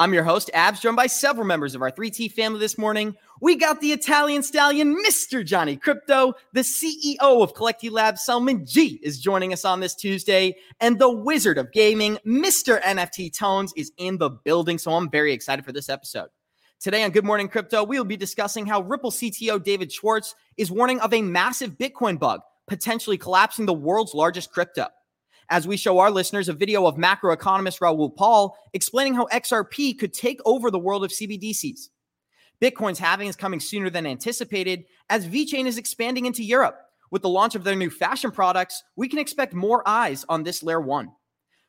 I'm your host, Abs, joined by several members of our 3T family this morning. We got the Italian stallion, Mr. Johnny Crypto, the CEO of Collecti Labs, Selman G, is joining us on this Tuesday, and the wizard of gaming, Mr. NFT Tones, is in the building. So I'm very excited for this episode. Today on Good Morning Crypto, we will be discussing how Ripple CTO David Schwartz is warning of a massive Bitcoin bug, potentially collapsing the world's largest crypto as we show our listeners a video of macroeconomist Raoul Paul explaining how XRP could take over the world of CBDCs. Bitcoin's halving is coming sooner than anticipated as VeChain is expanding into Europe. With the launch of their new fashion products, we can expect more eyes on this layer one.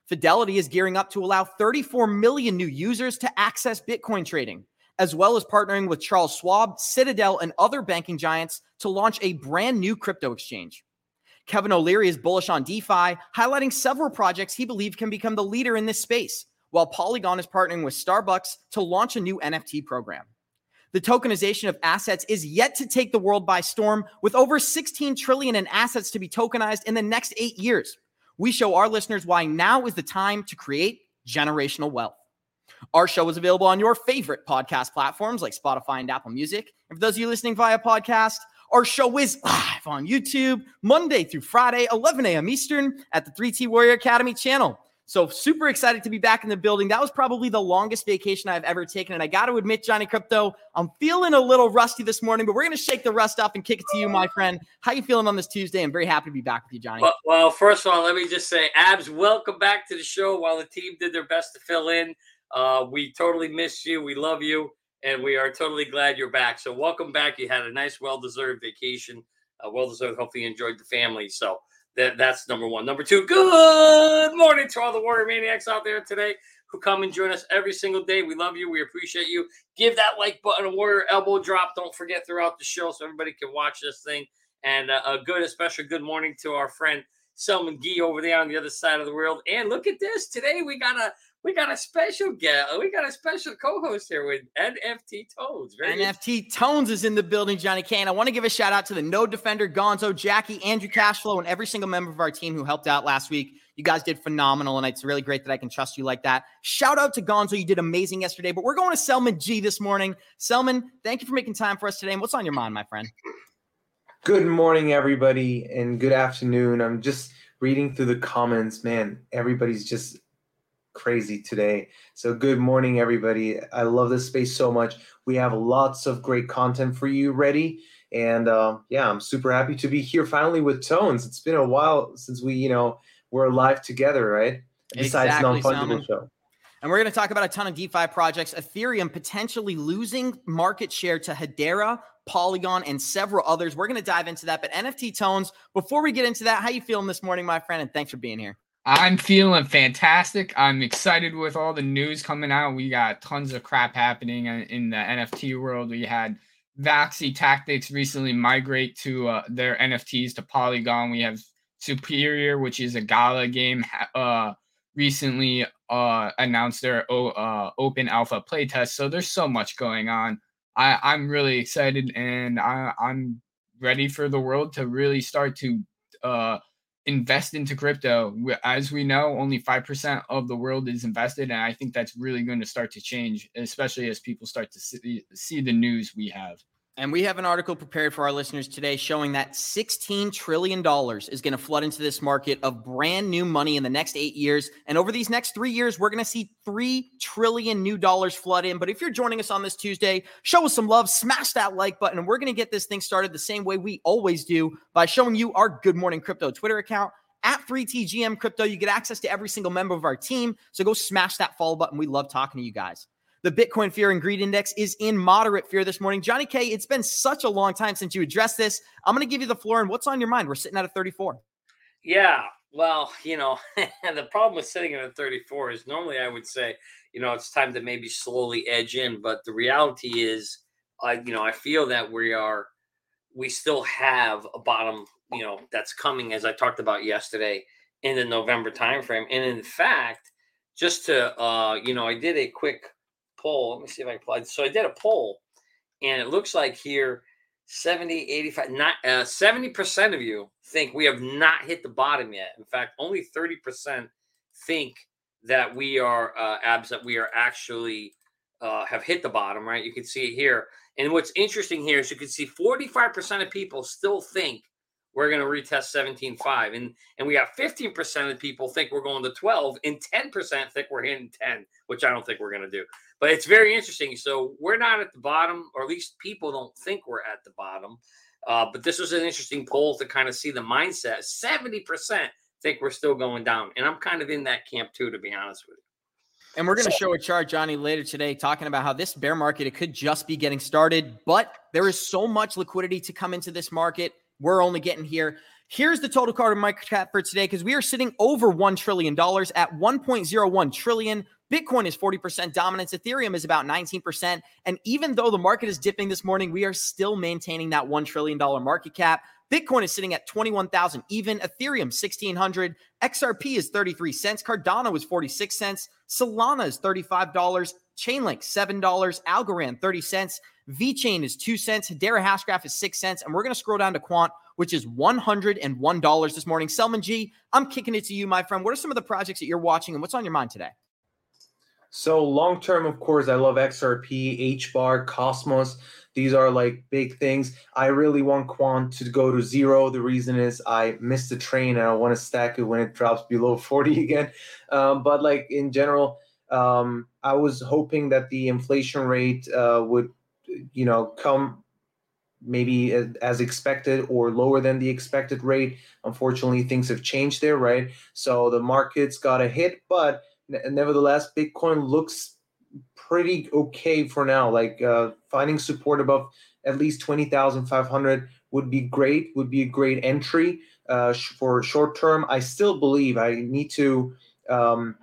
Fidelity is gearing up to allow 34 million new users to access Bitcoin trading, as well as partnering with Charles Schwab, Citadel, and other banking giants to launch a brand new crypto exchange. Kevin O'Leary is bullish on DeFi, highlighting several projects he believes can become the leader in this space, while Polygon is partnering with Starbucks to launch a new NFT program. The tokenization of assets is yet to take the world by storm, with over 16 trillion in assets to be tokenized in the next eight years. We show our listeners why now is the time to create generational wealth. Our show is available on your favorite podcast platforms like Spotify and Apple Music. And for those of you listening via podcast, our show is live on YouTube Monday through Friday, 11 a.m. Eastern at the 3T Warrior Academy channel. So super excited to be back in the building. That was probably the longest vacation I've ever taken. And I got to admit, Johnny Crypto, I'm feeling a little rusty this morning, but we're going to shake the rust off and kick it to you, my friend. How you feeling on this Tuesday? I'm very happy to be back with you, Johnny. Well, well first of all, let me just say, Abs, welcome back to the show while the team did their best to fill in. Uh, we totally missed you. We love you and we are totally glad you're back. So welcome back. You had a nice, well-deserved vacation. Uh, well-deserved. Hopefully, you enjoyed the family. So that that's number one. Number two. Good morning to all the Warrior Maniacs out there today who come and join us every single day. We love you. We appreciate you. Give that like button a warrior elbow drop. Don't forget throughout the show so everybody can watch this thing. And uh, a good, especially good morning to our friend Selman Gee over there on the other side of the world. And look at this. Today we got a we got a special guest. We got a special co-host here with NFT Tones. Very NFT Tones is in the building, Johnny Kane. I want to give a shout out to the No Defender, Gonzo, Jackie, Andrew Cashflow, and every single member of our team who helped out last week. You guys did phenomenal, and it's really great that I can trust you like that. Shout out to Gonzo. You did amazing yesterday, but we're going to Selman G this morning. Selman, thank you for making time for us today. And what's on your mind, my friend? Good morning, everybody, and good afternoon. I'm just reading through the comments. Man, everybody's just crazy today. So, good morning, everybody. I love this space so much. We have lots of great content for you ready. And uh, yeah, I'm super happy to be here finally with Tones. It's been a while since we, you know, were live together, right? Besides exactly, non-fungible show. And we're going to talk about a ton of DeFi projects. Ethereum potentially losing market share to Hedera, Polygon, and several others. We're going to dive into that. But NFT tones. Before we get into that, how you feeling this morning, my friend? And thanks for being here. I'm feeling fantastic. I'm excited with all the news coming out. We got tons of crap happening in the NFT world. We had Voxie Tactics recently migrate to uh, their NFTs to Polygon. We have Superior, which is a Gala game, uh, recently uh, announced their o- uh, open alpha playtest. So there's so much going on. I, I'm really excited and I, I'm ready for the world to really start to uh, invest into crypto. As we know, only 5% of the world is invested. And I think that's really going to start to change, especially as people start to see, see the news we have. And we have an article prepared for our listeners today showing that $16 trillion is going to flood into this market of brand new money in the next eight years. And over these next three years, we're going to see 3 trillion new dollars flood in. But if you're joining us on this Tuesday, show us some love, smash that like button. And we're going to get this thing started the same way we always do by showing you our Good Morning Crypto Twitter account. At 3TGM Crypto, you get access to every single member of our team. So go smash that follow button. We love talking to you guys. The Bitcoin Fear and Greed Index is in moderate fear this morning. Johnny K, it's been such a long time since you addressed this. I'm going to give you the floor. And what's on your mind? We're sitting at a 34. Yeah. Well, you know, the problem with sitting at a 34 is normally I would say, you know, it's time to maybe slowly edge in. But the reality is, I, you know, I feel that we are, we still have a bottom, you know, that's coming, as I talked about yesterday in the November timeframe. And in fact, just to uh, you know, I did a quick poll. Let me see if I applied. So I did a poll, and it looks like here 70, 85, not uh, 70% of you think we have not hit the bottom yet. In fact, only 30% think that we are uh, abs that we are actually uh, have hit the bottom, right? You can see it here. And what's interesting here is you can see 45% of people still think we're going to retest 17.5. And, and we have 15% of people think we're going to 12, and 10% think we're hitting 10, which I don't think we're going to do. But it's very interesting. So we're not at the bottom, or at least people don't think we're at the bottom. Uh, but this was an interesting poll to kind of see the mindset. 70% think we're still going down. And I'm kind of in that camp too, to be honest with you. And we're going to show a chart, Johnny, later today, talking about how this bear market, it could just be getting started, but there is so much liquidity to come into this market. We're only getting here. Here's the total carbon market cap for today because we are sitting over $1 trillion at 1.01 trillion. Bitcoin is 40% dominance. Ethereum is about 19%. And even though the market is dipping this morning, we are still maintaining that $1 trillion market cap. Bitcoin is sitting at 21,000 even. Ethereum 1600. XRP is 33 cents. Cardano is 46 cents. Solana is $35. Chainlink $7. Algorand 30 cents. VeChain is 2 cents. Hedera Hashgraph is 6 cents. And we're going to scroll down to Quant, which is $101 this morning. Selman G, I'm kicking it to you, my friend. What are some of the projects that you're watching and what's on your mind today? So long term, of course, I love XRP, HBAR, Cosmos. These are like big things. I really want Quant to go to zero. The reason is I missed the train and I want to stack it when it drops below 40 again. Um, but like in general, um, I was hoping that the inflation rate uh, would, you know, come maybe as expected or lower than the expected rate. Unfortunately, things have changed there, right? So the markets got a hit, but nevertheless, Bitcoin looks pretty okay for now. Like uh, finding support above at least 20,500 would be great, would be a great entry uh, for short term. I still believe I need to, um,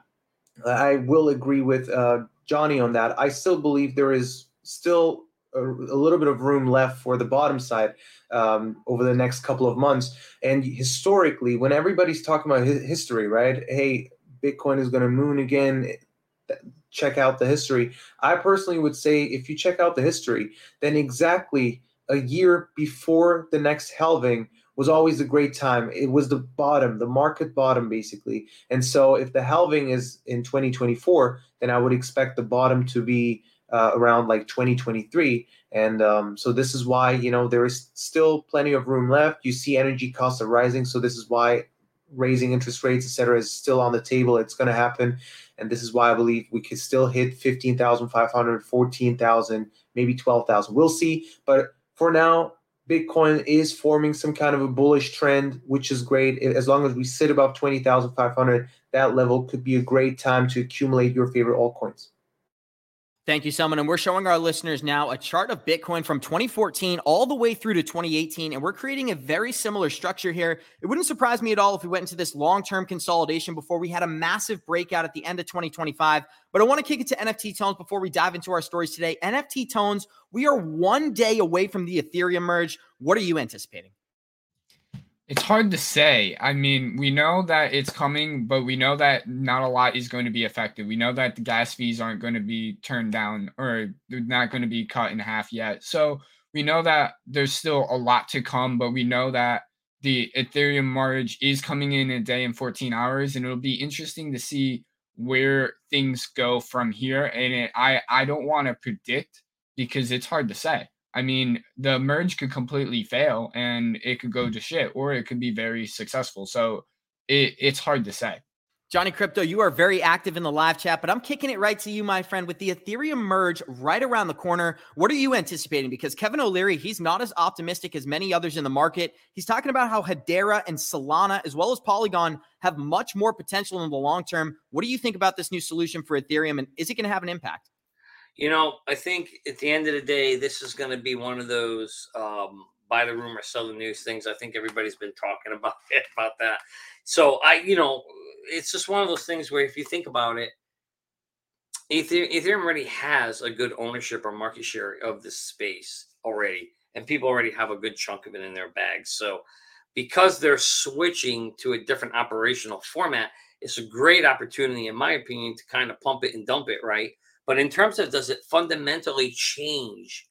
I will agree with uh, Johnny on that. I still believe there is still a, a little bit of room left for the bottom side um, over the next couple of months. And historically, when everybody's talking about history, right? Hey, Bitcoin is going to moon again. Check out the history. I personally would say if you check out the history, then exactly a year before the next halving was always a great time. It was the bottom, the market bottom, basically. And so if the halving is in 2024, then I would expect the bottom to be uh, around like 2023. And um, so this is why, you know, there is still plenty of room left. You see energy costs are rising. So this is why raising interest rates, et cetera, is still on the table. It's going to happen. And this is why I believe we could still hit 15,500, 14,000, maybe 12,000. We'll see. But for now, Bitcoin is forming some kind of a bullish trend, which is great. As long as we sit above 20,500, that level could be a great time to accumulate your favorite altcoins. Thank you, Selman. And we're showing our listeners now a chart of Bitcoin from 2014 all the way through to 2018. And we're creating a very similar structure here. It wouldn't surprise me at all if we went into this long term consolidation before we had a massive breakout at the end of 2025. But I want to kick it to NFT Tones before we dive into our stories today. NFT Tones, we are one day away from the Ethereum merge. What are you anticipating? It's hard to say. I mean, we know that it's coming, but we know that not a lot is going to be affected. We know that the gas fees aren't going to be turned down or they're not going to be cut in half yet. So we know that there's still a lot to come, but we know that the Ethereum merge is coming in a day and 14 hours, and it'll be interesting to see where things go from here. And it, I I don't want to predict because it's hard to say. I mean, the merge could completely fail and it could go to shit, or it could be very successful. So it, it's hard to say. Johnny Crypto, you are very active in the live chat, but I'm kicking it right to you, my friend, with the Ethereum merge right around the corner. What are you anticipating? Because Kevin O'Leary, he's not as optimistic as many others in the market. He's talking about how Hedera and Solana, as well as Polygon, have much more potential in the long term. What do you think about this new solution for Ethereum, and is it going to have an impact? You know, I think at the end of the day, this is going to be one of those um, buy the rumor, sell the news things. I think everybody's been talking about it, about that. So I, you know, it's just one of those things where if you think about it, Ethereum already has a good ownership or market share of this space already, and people already have a good chunk of it in their bags. So because they're switching to a different operational format, it's a great opportunity, in my opinion, to kind of pump it and dump it, right? But in terms of does it fundamentally change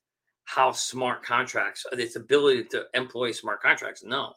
how smart contracts, its ability to employ smart contracts? No.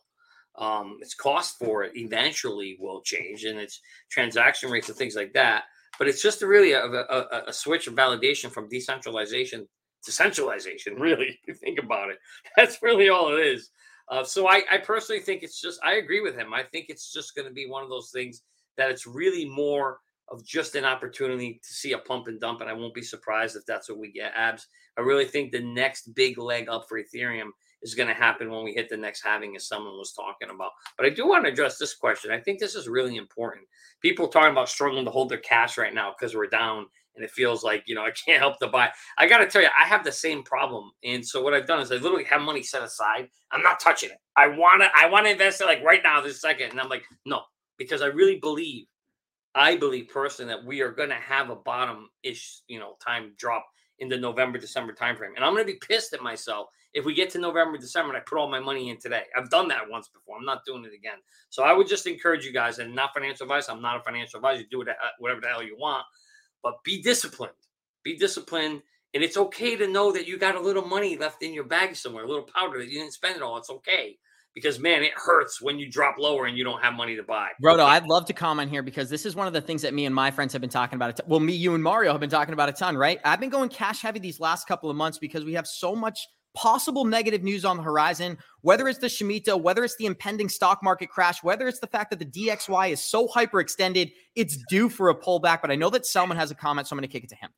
Um, its cost for it eventually will change and its transaction rates and things like that. But it's just really a, a, a switch of validation from decentralization to centralization, really, if you think about it. That's really all it is. Uh, so I, I personally think it's just, I agree with him. I think it's just going to be one of those things that it's really more of just an opportunity to see a pump and dump. And I won't be surprised if that's what we get abs. I really think the next big leg up for Ethereum is going to happen when we hit the next halving, as someone was talking about. But I do want to address this question. I think this is really important. People talking about struggling to hold their cash right now because we're down and it feels like, you know, I can't help to buy. I got to tell you, I have the same problem. And so what I've done is I literally have money set aside. I'm not touching it. I want to, I want to invest it like right now, this second. And I'm like, no, because I really believe, I believe personally that we are going to have a bottom ish, you know, time drop in the November, December timeframe. And I'm going to be pissed at myself if we get to November, December, and I put all my money in today. I've done that once before. I'm not doing it again. So I would just encourage you guys, and not financial advice. I'm not a financial advisor. Do whatever the hell you want, but be disciplined. Be disciplined. And it's okay to know that you got a little money left in your bag somewhere, a little powder that you didn't spend it all. It's okay because man, it hurts when you drop lower and you don't have money to buy. Roto, I'd love to comment here because this is one of the things that me and my friends have been talking about. Well, me, you, and Mario have been talking about a ton, right? I've been going cash heavy these last couple of months because we have so much possible negative news on the horizon, whether it's the Shemitah, whether it's the impending stock market crash, whether it's the fact that the DXY is so hyperextended, it's due for a pullback. But I know that Selman has a comment, so I'm going to kick it to him.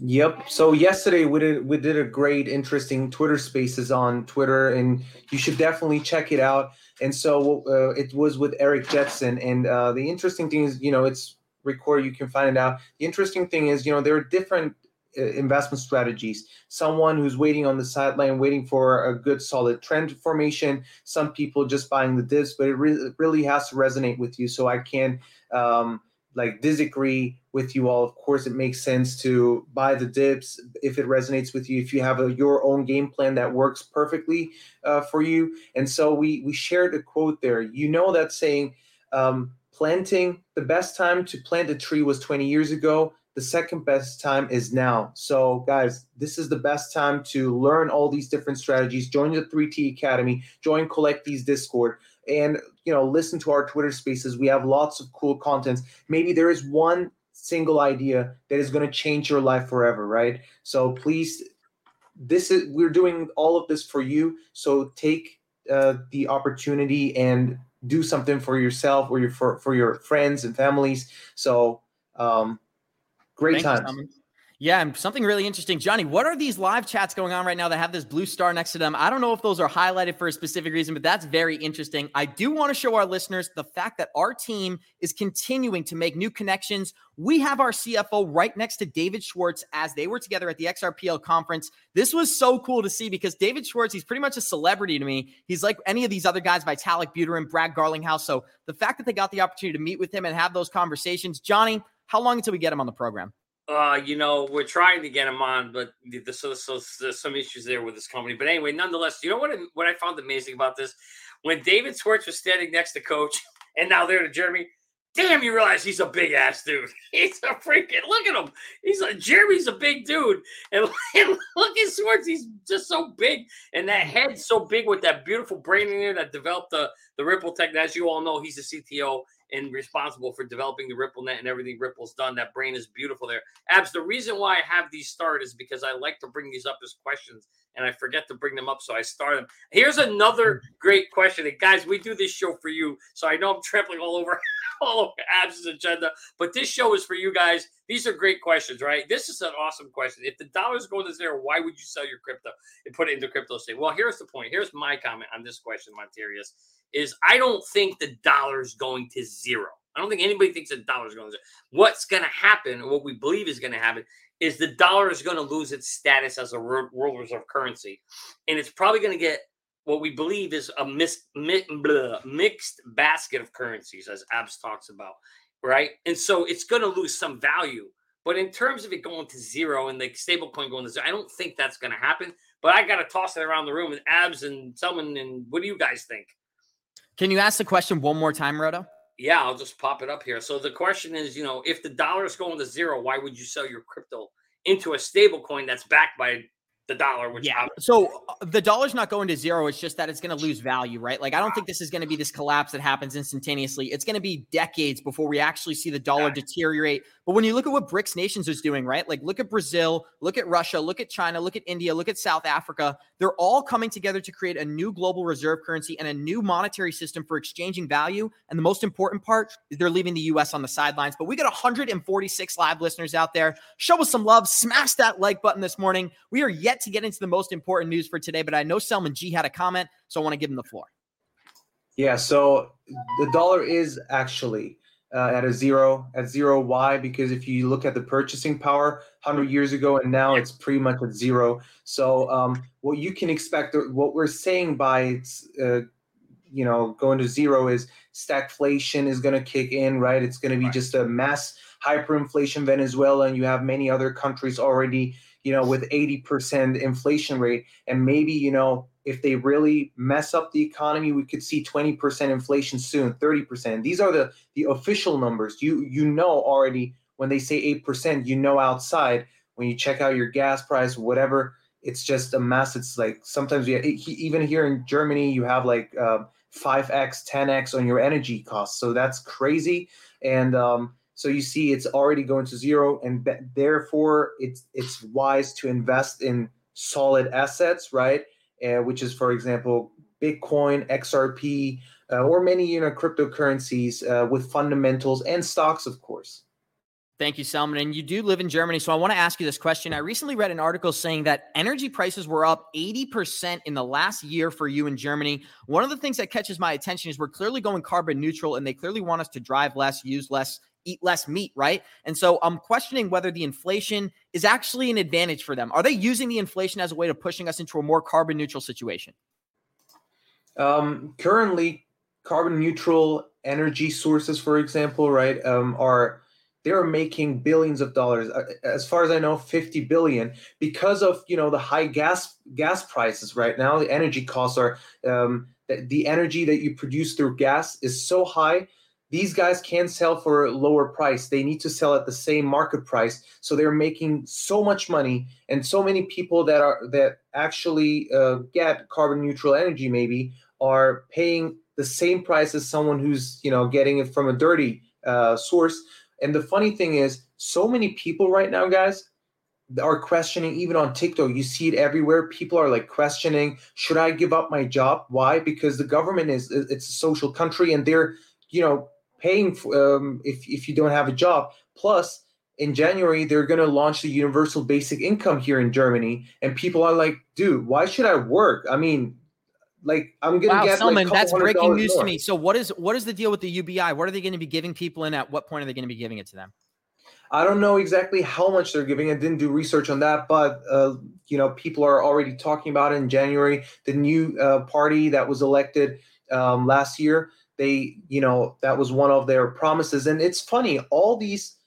Yep. So yesterday we did we did a great, interesting Twitter Spaces on Twitter, and you should definitely check it out. And so uh, it was with Eric Jetson, and uh, the interesting thing is, you know, it's recorded. You can find it out. The interesting thing is, you know, there are different uh, investment strategies. Someone who's waiting on the sideline, waiting for a good solid trend formation. Some people just buying the dips, but it re- really has to resonate with you. So I can. Um, like disagree with you all. Of course, it makes sense to buy the dips if it resonates with you. If you have a, your own game plan that works perfectly uh, for you, and so we we shared a quote there. You know that saying, um, planting the best time to plant a tree was 20 years ago. The second best time is now. So, guys, this is the best time to learn all these different strategies. Join the 3T Academy. Join Collect These Discord and you know listen to our twitter spaces. We have lots of cool contents. Maybe there is one single idea that is going to change your life forever right? So please this is we're doing all of this for you. So take uh, the opportunity and do something for yourself or your for, for your friends and families. So um great times yeah, and something really interesting. Johnny, what are these live chats going on right now that have this blue star next to them? I don't know if those are highlighted for a specific reason, but that's very interesting. I do want to show our listeners the fact that our team is continuing to make new connections. We have our CFO right next to David Schwartz as they were together at the XRPL conference. This was so cool to see because David Schwartz, he's pretty much a celebrity to me. He's like any of these other guys, Vitalik Buterin, Brad Garlinghouse. So the fact that they got the opportunity to meet with him and have those conversations, Johnny, how long until we get him on the program? Uh, you know, we're trying to get him on, but so, so, there's some issues there with this company. But anyway, nonetheless, you know what? What I found amazing about this, when David Schwartz was standing next to Coach, and now there to Jeremy. Damn, you realize he's a big ass dude. He's a freaking look at him. He's a Jeremy's a big dude, and, and look at Schwartz. He's just so big, and that head so big with that beautiful brain in there that developed the the Ripple tech. As you all know, he's a CTO and responsible for developing the Ripple net and everything Ripple's done. That brain is beautiful there. Abs, the reason why I have these start is because I like to bring these up as questions and I forget to bring them up. So I start them. Here's another mm-hmm. great question. And guys, we do this show for you. So I know I'm trampling all over all over Abs' agenda, but this show is for you guys. These are great questions, right? This is an awesome question. If the dollar's going to zero, why would you sell your crypto and put it into crypto state? Well, here's the point. Here's my comment on this question, Montarius is I don't think the dollar's going to zero. I don't think anybody thinks the dollar's going to zero. What's going to happen, or what we believe is going to happen, is the dollar is going to lose its status as a world reserve currency. And it's probably going to get what we believe is a mis- mi- blah, mixed basket of currencies, as Abs talks about, right? And so it's going to lose some value. But in terms of it going to zero and the stable coin going to zero, I don't think that's going to happen. But I got to toss it around the room with Abs and someone. And what do you guys think? Can you ask the question one more time, Roto? yeah, I'll just pop it up here. So the question is, you know, if the dollar is going to zero, why would you sell your crypto into a stable coin that's backed by the dollar, which yeah. So uh, the dollar's not going to zero. It's just that it's going to lose value, right? Like I don't think this is going to be this collapse that happens instantaneously. It's going to be decades before we actually see the dollar deteriorate. But when you look at what BRICS nations is doing, right? Like look at Brazil, look at Russia, look at China, look at India, look at South Africa. They're all coming together to create a new global reserve currency and a new monetary system for exchanging value. And the most important part is they're leaving the US on the sidelines. But we got 146 live listeners out there. Show us some love. Smash that like button this morning. We are yet to get into the most important news for today, but I know Selman G had a comment, so I want to give him the floor. Yeah, so the dollar is actually uh, at a zero, at zero. Why? Because if you look at the purchasing power 100 years ago and now it's pretty much at zero. So um, what you can expect, what we're saying by uh, you know going to zero is stagflation is going to kick in, right? It's going to be right. just a mass hyperinflation Venezuela, and you have many other countries already you know, with 80% inflation rate. And maybe, you know, if they really mess up the economy, we could see 20% inflation soon, 30%. These are the the official numbers. You you know already when they say 8%, you know outside when you check out your gas price, whatever, it's just a mess. It's like sometimes even here in Germany, you have like uh, 5x, 10x on your energy costs. So that's crazy. And um, so you see, it's already going to zero, and therefore it's it's wise to invest in solid assets, right? Uh, which is, for example, Bitcoin, XRP, uh, or many you know cryptocurrencies uh, with fundamentals and stocks, of course. Thank you, Selman. And you do live in Germany. So I want to ask you this question. I recently read an article saying that energy prices were up 80% in the last year for you in Germany. One of the things that catches my attention is we're clearly going carbon neutral and they clearly want us to drive less, use less eat less meat, right? And so I'm questioning whether the inflation is actually an advantage for them. Are they using the inflation as a way of pushing us into a more carbon neutral situation? Um, currently, carbon neutral energy sources, for example, right, um, are they're making billions of dollars. Uh, as far as I know, 50 billion because of you know the high gas gas prices right now. The energy costs are um, the, the energy that you produce through gas is so high these guys can't sell for a lower price. They need to sell at the same market price. So they're making so much money, and so many people that are that actually uh, get carbon neutral energy maybe are paying the same price as someone who's you know getting it from a dirty uh, source. And the funny thing is, so many people right now, guys, are questioning even on TikTok. You see it everywhere. People are like questioning, should I give up my job? Why? Because the government is it's a social country and they're you know paying for, um, if, if you don't have a job. Plus, in January, they're going to launch the universal basic income here in Germany. And people are like, dude, why should I work? I mean, like I'm gonna wow, get Selman, like that's breaking news more. to me. So what is what is the deal with the UBI? What are they going to be giving people and at what point are they going to be giving it to them? I don't know exactly how much they're giving. I didn't do research on that, but uh, you know, people are already talking about it in January. The new uh, party that was elected um, last year, they you know that was one of their promises. And it's funny all these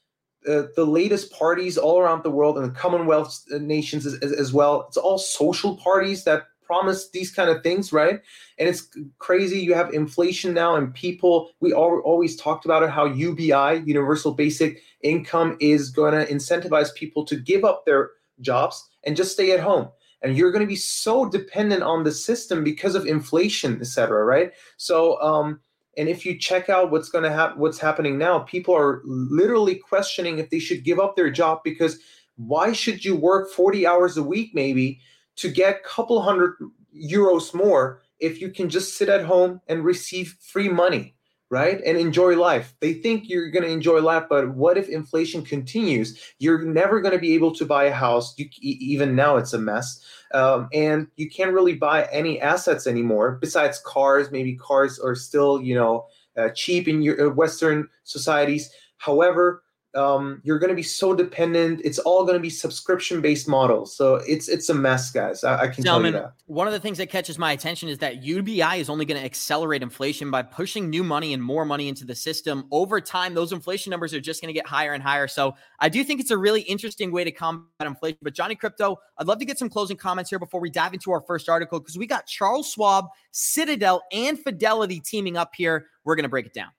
uh, the latest parties all around the world and the commonwealth uh, nations as, as, well it's all social parties that promise these kind of things right? And it's crazy you have inflation now and people we all, always talked about it how ubi universal basic income is going to incentivize people to give up their jobs and just stay at home. And you're going to be so dependent on the system because of inflation etc right? So um and if you check out what's going to happen, what's happening now, people are literally questioning if they should give up their job because why should you work 40 hours a week maybe to get a couple hundred euros more if you can just sit at home and receive free money? Right? And enjoy life. They think you're going to enjoy life, but what if inflation continues? You're never going to be able to buy a house. You, even now, it's a mess. Um, and you can't really buy any assets anymore besides cars. Maybe cars are still, you know, uh, cheap in your uh, Western societies. However, um, you're going to be so dependent. It's all going to be subscription based models. So it's it's a mess, guys. I, I can Gentlemen, tell you that. One of the things that catches my attention is that UBI is only going to accelerate inflation by pushing new money and more money into the system. Over time, those inflation numbers are just going to get higher and higher. So I do think it's a really interesting way to combat inflation. But Johnny Crypto, I'd love to get some closing comments here before we dive into our first article because we got Charles Schwab, Citadel, and Fidelity teaming up here. We're going to break it down.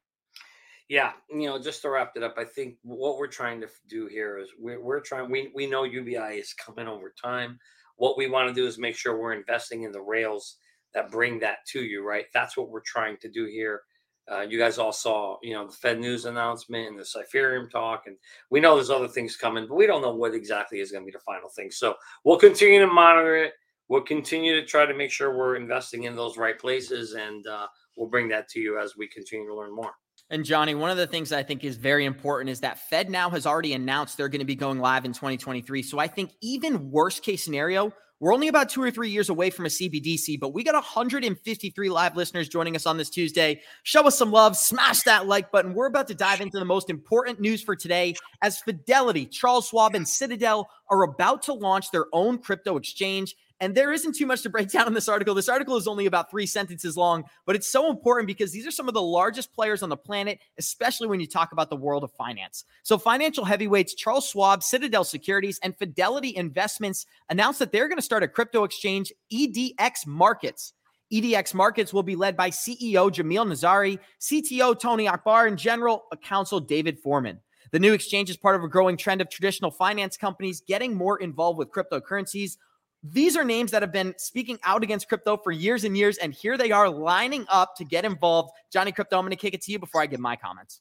Yeah, you know, just to wrap it up, I think what we're trying to do here is we're, we're trying. We we know UBI is coming over time. What we want to do is make sure we're investing in the rails that bring that to you. Right, that's what we're trying to do here. Uh, you guys all saw, you know, the Fed news announcement and the Cypherium talk, and we know there's other things coming, but we don't know what exactly is going to be the final thing. So we'll continue to monitor it. We'll continue to try to make sure we're investing in those right places, and uh, we'll bring that to you as we continue to learn more. And Johnny, one of the things I think is very important is that FedNow has already announced they're going to be going live in 2023. So I think even worst case scenario, we're only about two or three years away from a CBDC, but we got 153 live listeners joining us on this Tuesday. Show us some love, smash that like button. We're about to dive into the most important news for today as Fidelity, Charles Schwab, and Citadel are about to launch their own crypto exchange. And there isn't too much to break down in this article. This article is only about three sentences long, but it's so important because these are some of the largest players on the planet, especially when you talk about the world of finance. So, financial heavyweights Charles Schwab, Citadel Securities, and Fidelity Investments announced that they're going to start a crypto exchange, EDX Markets. EDX Markets will be led by CEO Jamil Nazarali, CTO Tony Akbar, and General Counsel David Foreman. The new exchange is part of a growing trend of traditional finance companies getting more involved with cryptocurrencies these are names that have been speaking out against crypto for years and years, and here they are lining up to get involved. Johnny Crypto, I'm going to kick it to you before I give my comments.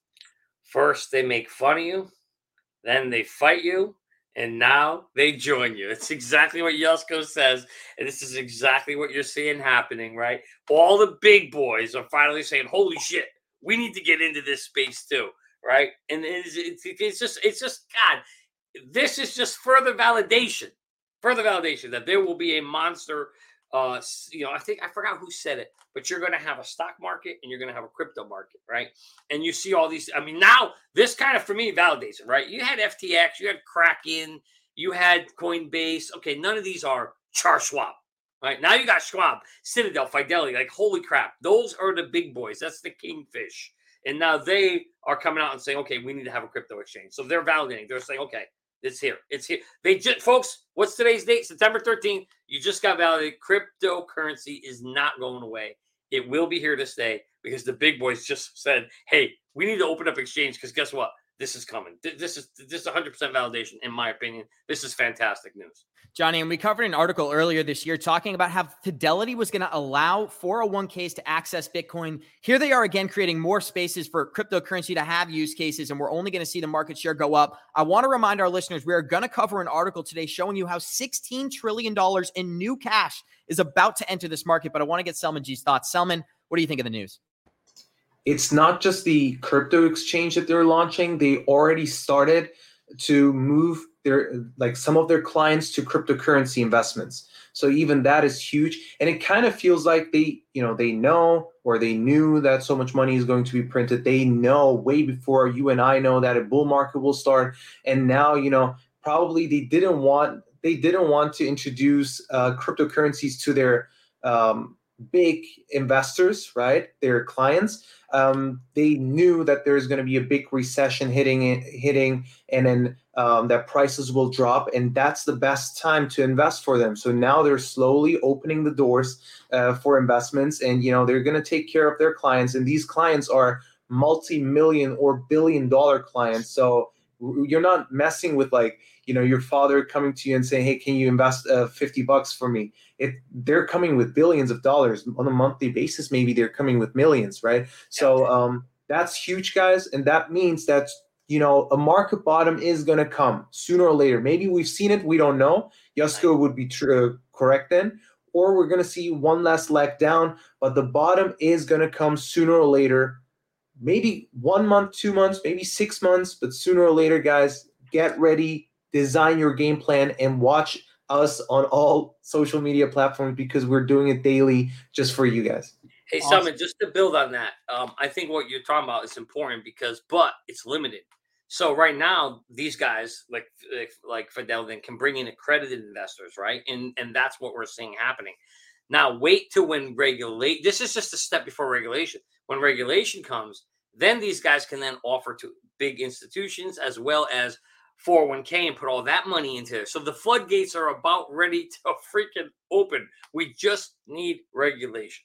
First, they make fun of you, then they fight you, and now they join you. It's exactly what Yusko says, and this is exactly what you're seeing happening, right? All the big boys are finally saying, "Holy shit, we need to get into this space too." Right? And it's, it's, it's just, it's just, God, this is just further validation further validation that there will be a monster uh you know i think i forgot who said it but you're going to have a stock market and you're going to have a crypto market right? And you see all these i mean now this kind of for me validates it right? You had ftx you had kraken you had coinbase. Okay none of these are char schwab right? Now you got schwab citadel fidelity like holy crap those are the big boys. That's the kingfish. And now they are coming out and saying okay we need to have a crypto exchange. So they're validating. They're saying okay it's here. It's here. They just, folks, what's today's date? September 13th. You just got validated. Cryptocurrency is not going away. It will be here to stay because the big boys just said, hey, we need to open up exchange because guess what? This is coming. This is this is 100% validation, in my opinion. This is fantastic news. Johnny, and we covered an article earlier this year talking about how Fidelity was going to allow 401ks to access Bitcoin. Here they are again creating more spaces for cryptocurrency to have use cases, and we're only going to see the market share go up. I want to remind our listeners we are going to cover an article today showing you how $16 trillion in new cash is about to enter this market. But I want to get Selman G's thoughts. Selman, what do you think of the news? It's not just the crypto exchange that they're launching, they already started to move their like some of their clients to cryptocurrency investments. So even that is huge and it kind of feels like they, you know, they know or they knew that so much money is going to be printed. They know way before you and I know that a bull market will start and now, you know, probably they didn't want they didn't want to introduce uh, cryptocurrencies to their um, big investors, right? Their clients. Um, they knew that there's going to be a big recession hitting, hitting, and then um, that prices will drop, and that's the best time to invest for them. So now they're slowly opening the doors uh, for investments, and you know they're going to take care of their clients, and these clients are multi-million or billion-dollar clients. So you're not messing with like you know your father coming to you and saying hey can you invest uh, 50 bucks for me? If they're coming with billions of dollars on a monthly basis maybe they're coming with millions right? So um that's huge guys and that means that you know a market bottom is going to come sooner or later. Maybe we've seen it we don't know. Yusko would be true, correct then. Or we're going to see one last leg down but the bottom is going to come sooner or later. Maybe one month two months maybe six months but sooner or later guys get ready design your game plan and watch us on all social media platforms because we're doing it daily just for you guys. Hey, awesome. Summit, just to build on that, um, I think what you're talking about is important because, but it's limited. So right now, these guys like like Fidelity can bring in accredited investors, right? And and that's what we're seeing happening. Now, wait till when regulate. This is just a step before regulation. When regulation comes, then these guys can then offer to big institutions as well as 401k and put all that money into it. So the floodgates are about ready to freaking open. We just need regulation.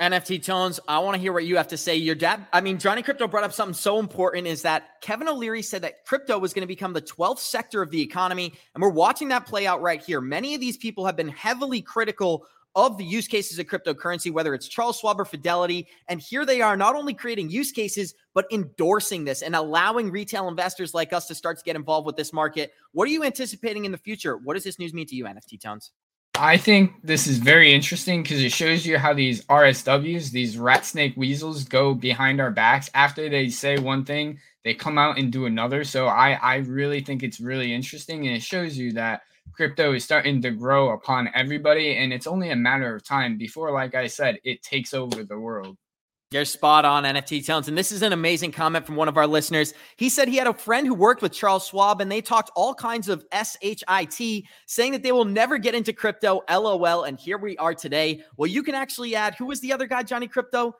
NFT Tones, I want to hear what you have to say. Your dad, I mean, Johnny Crypto brought up something so important is that Kevin O'Leary said that crypto was going to become the 12th sector of the economy. And we're watching that play out right here. Many of these people have been heavily critical of the use cases of cryptocurrency, whether it's Charles Schwab or Fidelity. And here they are not only creating use cases, but endorsing this and allowing retail investors like us to start to get involved with this market. What are you anticipating in the future? What does this news mean to you, NFT Tones? I think this is very interesting because it shows you how these RSWs, these rat snake weasels, go behind our backs. After they say one thing, they come out and do another. So I, I really think it's really interesting. And it shows you that crypto is starting to grow upon everybody. And it's only a matter of time before, like I said, it takes over the world. You're spot on, NFT Tones. And this is an amazing comment from one of our listeners. He said he had a friend who worked with Charles Schwab and they talked all kinds of SHIT, saying that they will never get into crypto, LOL. And here we are today. Well, you can actually add who was the other guy, Johnny Crypto?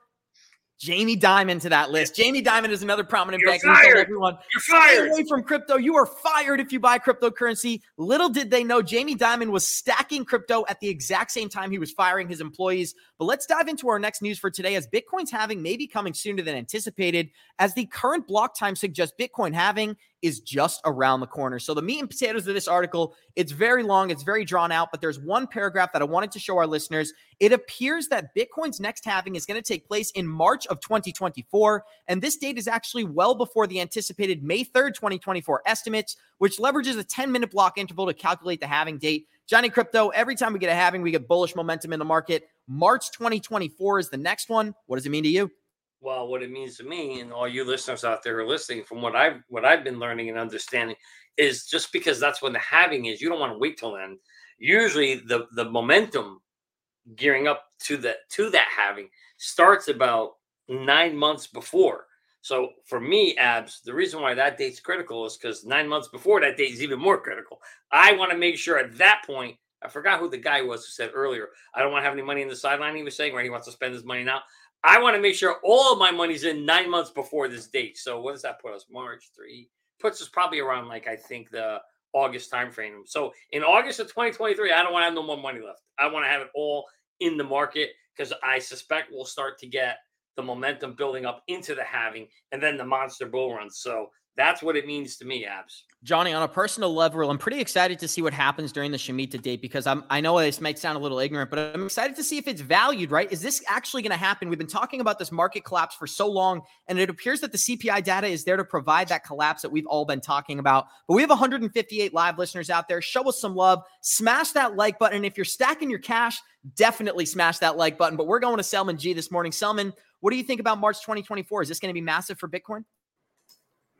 Jamie Dimon to that list. Jamie Dimon is another prominent You're banker. fired. Everyone, You're Stay fired. away from crypto. You are fired if you buy cryptocurrency. Little did they know Jamie Dimon was stacking crypto at the exact same time he was firing his employees. But let's dive into our next news for today as Bitcoin's halving may be coming sooner than anticipated, as the current block time suggests Bitcoin halving is just around the corner. So the meat and potatoes of this article, it's very long, it's very drawn out, but there's one paragraph that I wanted to show our listeners. It appears that Bitcoin's next halving is going to take place in March of 2024, and this date is actually well before the anticipated May 3rd, 2024 estimates, which leverages a 10-minute block interval to calculate the halving date. Johnny Crypto, every time we get a halving, we get bullish momentum in the market. March 2024 is the next one. What does it mean to you? Well, what it means to me and all you listeners out there are listening, from what I've what I've been learning and understanding, is just because that's when the halving is, you don't want to wait till then. Usually, the the momentum gearing up to the to that halving starts about nine months before. So for me, abs, the reason why that date's critical is because nine months before that date is even more critical. I want to make sure at that point. I forgot who the guy was who said earlier. I don't want to have any money in the sideline. He was saying where he wants to spend his money now. I want to make sure all of my money's in nine months before this date. So what does that put us? March three puts us probably around like I think the August timeframe. So in August of 2023, I don't want to have no more money left. I want to have it all in the market because I suspect we'll start to get the momentum building up into the halving and then the monster bull run. So that's what it means to me, abs. Johnny, on a personal level, I'm pretty excited to see what happens during the Shemitah date because I'm, I know this might sound a little ignorant, but I'm excited to see if it's valued, right? Is this actually going to happen? We've been talking about this market collapse for so long, and it appears that the CPI data is there to provide that collapse that we've all been talking about. But we have 158 live listeners out there. Show us some love. Smash that like button. If you're stacking your cash, definitely smash that like button. But we're going to Selman G this morning. Selman, what do you think about March 2024? Is this going to be massive for Bitcoin?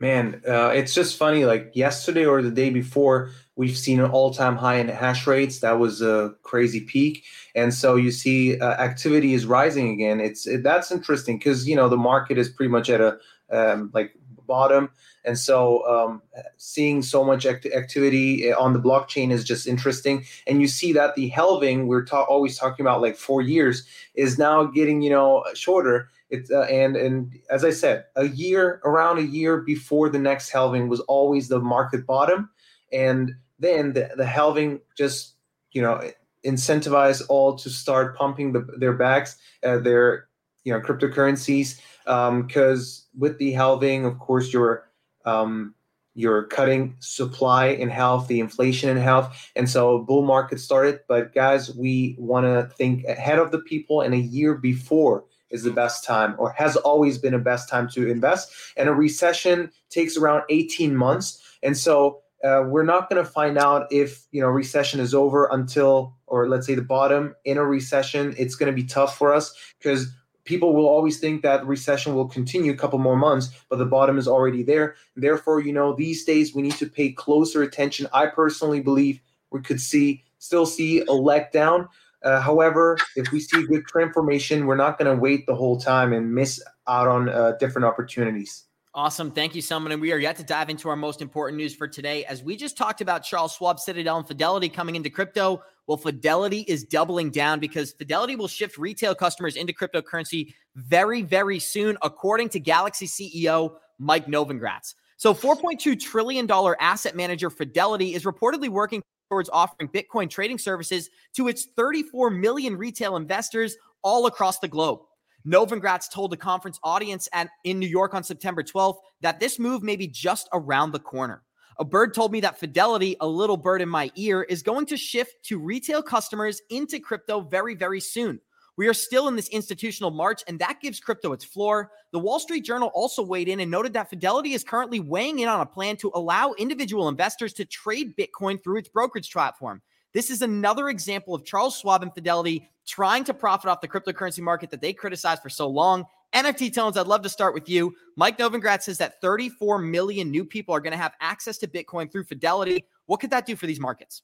Man, uh, it's just funny. Like yesterday or the day before, we've seen an all-time high in hash rates. That was a crazy peak, and so you see uh, activity is rising again. It's it, that's interesting because you know the market is pretty much at a um, like bottom, and so um, seeing so much act- activity on the blockchain is just interesting. And you see that the halving we're ta- always talking about like four years is now getting you know shorter it's uh, and and as I said, a year around a year before the next halving was always the market bottom, and then the, the halving just you know incentivize all to start pumping the, their bags, uh, their you know cryptocurrencies, because um, with the halving, of course, you're um, you're cutting supply in health, the inflation in health, and so bull market started. But guys, we want to think ahead of the people, and a year before is the best time or has always been a best time to invest. And a recession takes around 18 months. And so uh, we're not going to find out if you know recession is over until or let's say the bottom in a recession it's going to be tough for us because people will always think that recession will continue a couple more months but the bottom is already there therefore you know these days we need to pay closer attention i personally believe we could see still see a letdown uh, however, if we see good trend formation, we're not going to wait the whole time and miss out on uh, different opportunities. Awesome. Thank you, Selman. And we are yet to dive into our most important news for today. As we just talked about Charles Schwab, Citadel, and Fidelity coming into crypto, well, Fidelity is doubling down because Fidelity will shift retail customers into cryptocurrency very, very soon, according to Galaxy CEO Mike Novogratz. So, $4.2 trillion asset manager Fidelity is reportedly working towards offering Bitcoin trading services to its 34 million retail investors all across the globe. Novogratz told a conference audience at, in New York on September 12th that this move may be just around the corner. A bird told me that Fidelity, a little bird in my ear, is going to shift to retail customers into crypto very, very soon. We are still in this institutional march, and that gives crypto its floor. The Wall Street Journal also weighed in and noted that Fidelity is currently weighing in on a plan to allow individual investors to trade Bitcoin through its brokerage platform. This is another example of Charles Schwab and Fidelity trying to profit off the cryptocurrency market that they criticized for so long. NFT Tones, I'd love to start with you. Mike Novogratz says that 34 million new people are going to have access to Bitcoin through Fidelity. What could that do for these markets?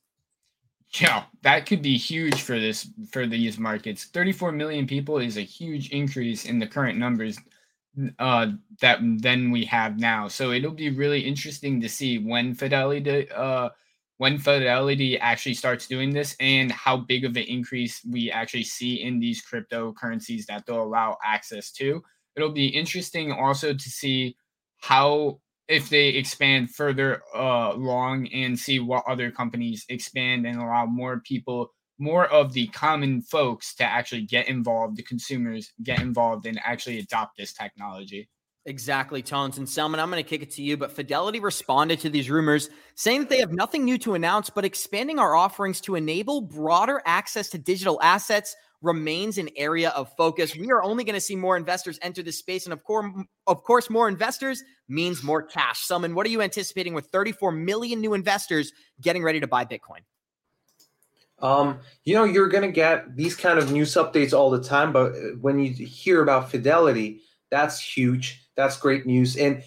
Yeah, that could be huge for this for these markets. 34 million people is a huge increase in the current numbers uh, that then we have now. So it'll be really interesting to see when Fidelity uh, when Fidelity actually starts doing this and how big of an increase we actually see in these cryptocurrencies that they'll allow access to. It'll be interesting also to see how if they expand further uh, along and see what other companies expand and allow more people more of the common folks to actually get involved the consumers get involved and actually adopt this technology Exactly, Tones. And Selman, I'm going to kick it to you. But Fidelity responded to these rumors, saying that they have nothing new to announce, but expanding our offerings to enable broader access to digital assets remains an area of focus. We are only going to see more investors enter this space. And of course, of course, more investors means more cash. Selman, what are you anticipating with 34 million new investors getting ready to buy Bitcoin? Um, you know, you're going to get these kind of news updates all the time, but when you hear about Fidelity, that's huge that's great news. And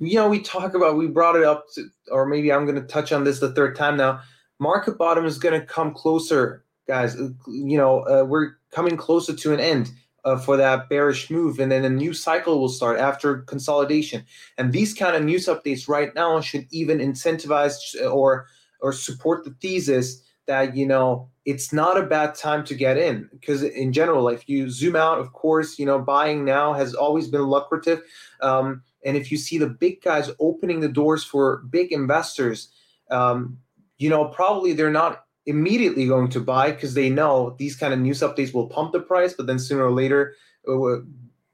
you know, we talk about we brought it up, to, or maybe I'm going to touch on this the third time now. Market bottom is going to come closer, guys. Uh, you know, uh, we're coming closer to an end. Uh, for that bearish move, and then a new cycle will start after consolidation. And these kind of news updates right now should even incentivize or or support the thesis that you know it's not a bad time to get in because in general if you zoom out of course you know buying now has always been lucrative um, and if you see the big guys opening the doors for big investors um, you know probably they're not immediately going to buy because they know these kind of news updates will pump the price but then sooner or later uh,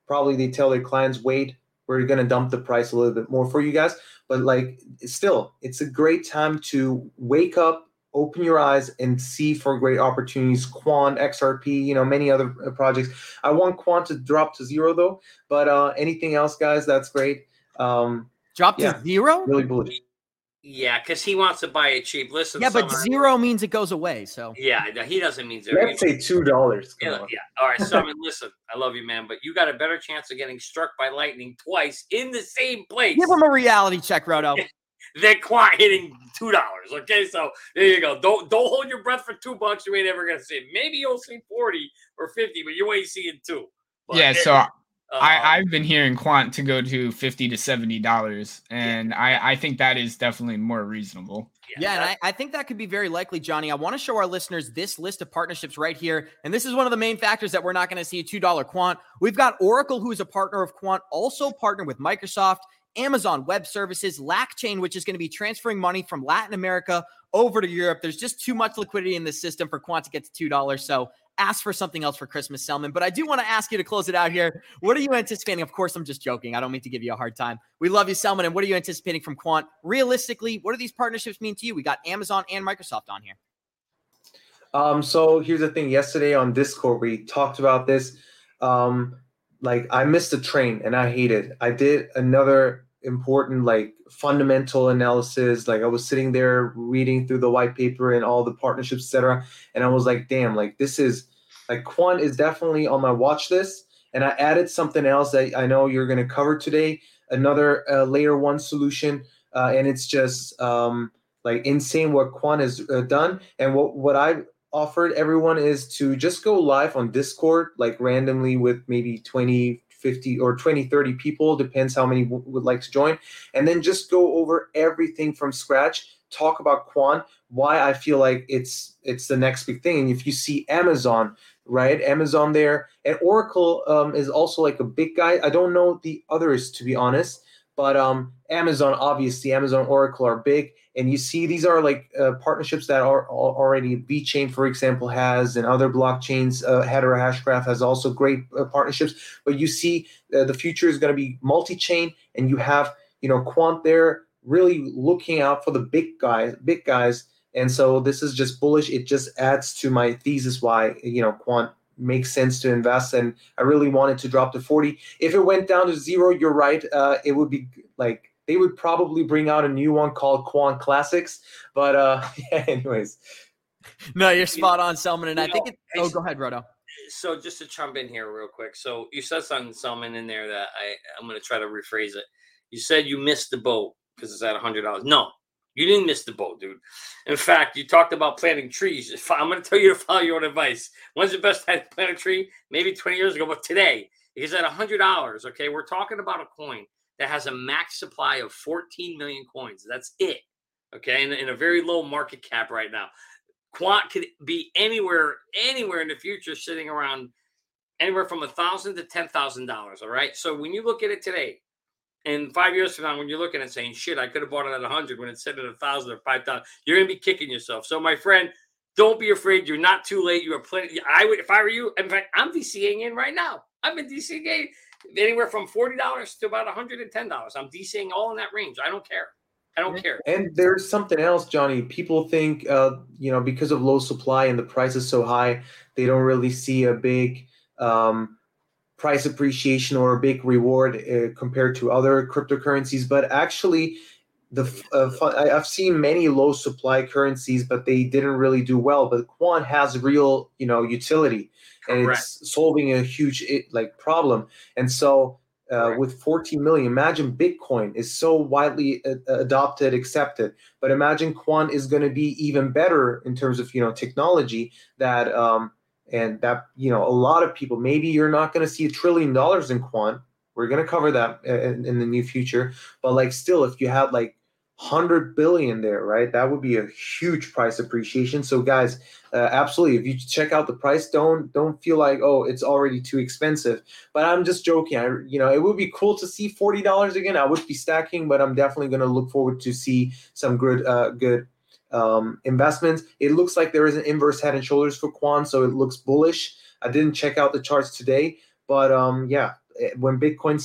probably they tell their clients wait we're going to dump the price a little bit more for you guys but like still it's a great time to wake up open your eyes and see for great opportunities. Quant, XRP, you know, many other uh, projects. I want Quant to drop to zero though, but uh, anything else, guys, that's great. Um, drop to zero? Really bullish. Yeah, because he wants to buy it cheap. Listen, yeah, but zero means it goes away. So yeah, he doesn't mean zero. Let's say two dollars. Yeah, yeah. All right, Simon. listen, I love you, man, but you got a better chance of getting struck by lightning twice in the same place. Give him a reality check, Roto. than Quant hitting two dollars. Okay, so there you go. Don't don't hold your breath for two bucks. You ain't ever gonna see it. Maybe you'll see forty or fifty, but you ain't seeing two. But yeah, so I um, I've been hearing Quant to go to fifty to seventy dollars, and yeah. I I think that is definitely more reasonable. Yeah, yeah and I, I think that could be very likely, Johnny. I want to show our listeners this list of partnerships right here. And this is one of the main factors that we're not going to see a $2 quant. We've got Oracle, who is a partner of Quant, also partnered with Microsoft. Amazon Web Services, LACChain, which is going to be transferring money from Latin America over to Europe. There's just too much liquidity in the system for Quant to get to $2. So ask for something else for Christmas, Selman. But I do want to ask you to close it out here. What are you anticipating? Of course, I'm just joking. I don't mean to give you a hard time. We love you, Selman. And what are you anticipating from Quant? Realistically, what do these partnerships mean to you? We got Amazon and Microsoft on here. Um, so here's the thing. Yesterday on Discord, we talked about this. Um, like I missed a train and I hate it. I did another important like fundamental analysis. Like i was sitting there reading through the white paper and all the partnerships etc and i was like damn like this is like quant is definitely on my watch list. And i added something else that i know you're going to cover today another uh, layer one solution uh, and it's just um, like insane what quant has uh, done. And what what i offered everyone is to just go live on discord like randomly with maybe 20 50 or 20, 30 people, depends how many w- would like to join. And then just go over everything from scratch, talk about quant, why I feel like it's it's the next big thing. And if you see Amazon, right? Amazon there and Oracle um, is also like a big guy. I don't know the others to be honest, but um, Amazon obviously, Amazon Oracle are big. And you see these are like uh, partnerships that are already VeChain, for example, has, and other blockchains. Uh, Hedera Hashgraph has also great uh, partnerships. But you see, uh, the future is going to be multi-chain, and you have you know Quant there really looking out for the big guys, big guys. And so this is just bullish. It just adds to my thesis why you know Quant makes sense to invest. And I really wanted to drop to 40. If it went down to zero, you're right. Uh, it would be like they would probably bring out a new one called Quant Classics. But uh, yeah, anyways. No, you're spot on, Selman. And you I know, think it, oh, go ahead, Roto. So just to jump in here real quick. So you said something, Selman, in there that I, I'm going to try to rephrase it. You said you missed the boat because it's at $100. No, you didn't miss the boat, dude. In fact, you talked about planting trees. I'm going to tell you to follow your own advice. When's the best time to plant a tree? Maybe 20 years ago, but today, because at $100, okay, we're talking about a coin that has a max supply of 14 million coins. That's it. Okay. In, in a very low market cap right now. Quant could be anywhere, anywhere in the future, sitting around anywhere from a thousand to ten thousand dollars. All right. So when you look at it today, and five years from now, when you're looking at saying, "Shit, I could have bought it at a hundred when it's sitting at a thousand or five thousand, you're gonna be kicking yourself. So, my friend, don't be afraid. You're not too late. You are plenty. I would, if I were you. In fact, I'm DCing in right now. I'm in DCing anywhere from forty dollars to about one hundred and ten dollars. I'm DCing all in that range. I don't care. I don't care. And there's something else, Johnny. People think, uh, you know, because of low supply and the price is so high, they don't really see a big um, price appreciation or a big reward uh, compared to other cryptocurrencies. But actually, the uh, I've seen many low supply currencies, but they didn't really do well. But Quant has real, you know, utility, and Correct. it's solving a huge like problem. And so, uh, with 14 million, imagine Bitcoin is so widely uh, adopted, accepted. But imagine Quant is going to be even better in terms of you know technology that. Um, and that you know a lot of people maybe you're not going to see a trillion dollars in quant we're going to cover that in, in, the near future but like still if you had like 100 billion there right? That would be a huge price appreciation. So guys uh, absolutely if you check out the price don't don't feel like oh it's already too expensive. But i'm just joking. I, you know it would be cool to see $40 again. I would be stacking but i'm definitely going to look forward to see some good uh, good um, investments. It looks like there is an inverse head and shoulders for Quant, so it looks bullish. I didn't check out the charts today, but um, yeah, eh, when Bitcoin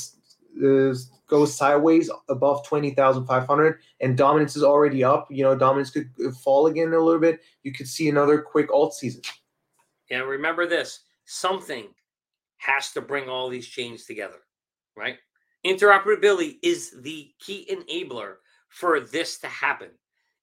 uh, goes sideways above 20,500 and dominance is already up, you know, dominance could fall again a little bit. You could see another quick alt season. And remember this something has to bring all these chains together, right? Interoperability is the key enabler for this to happen.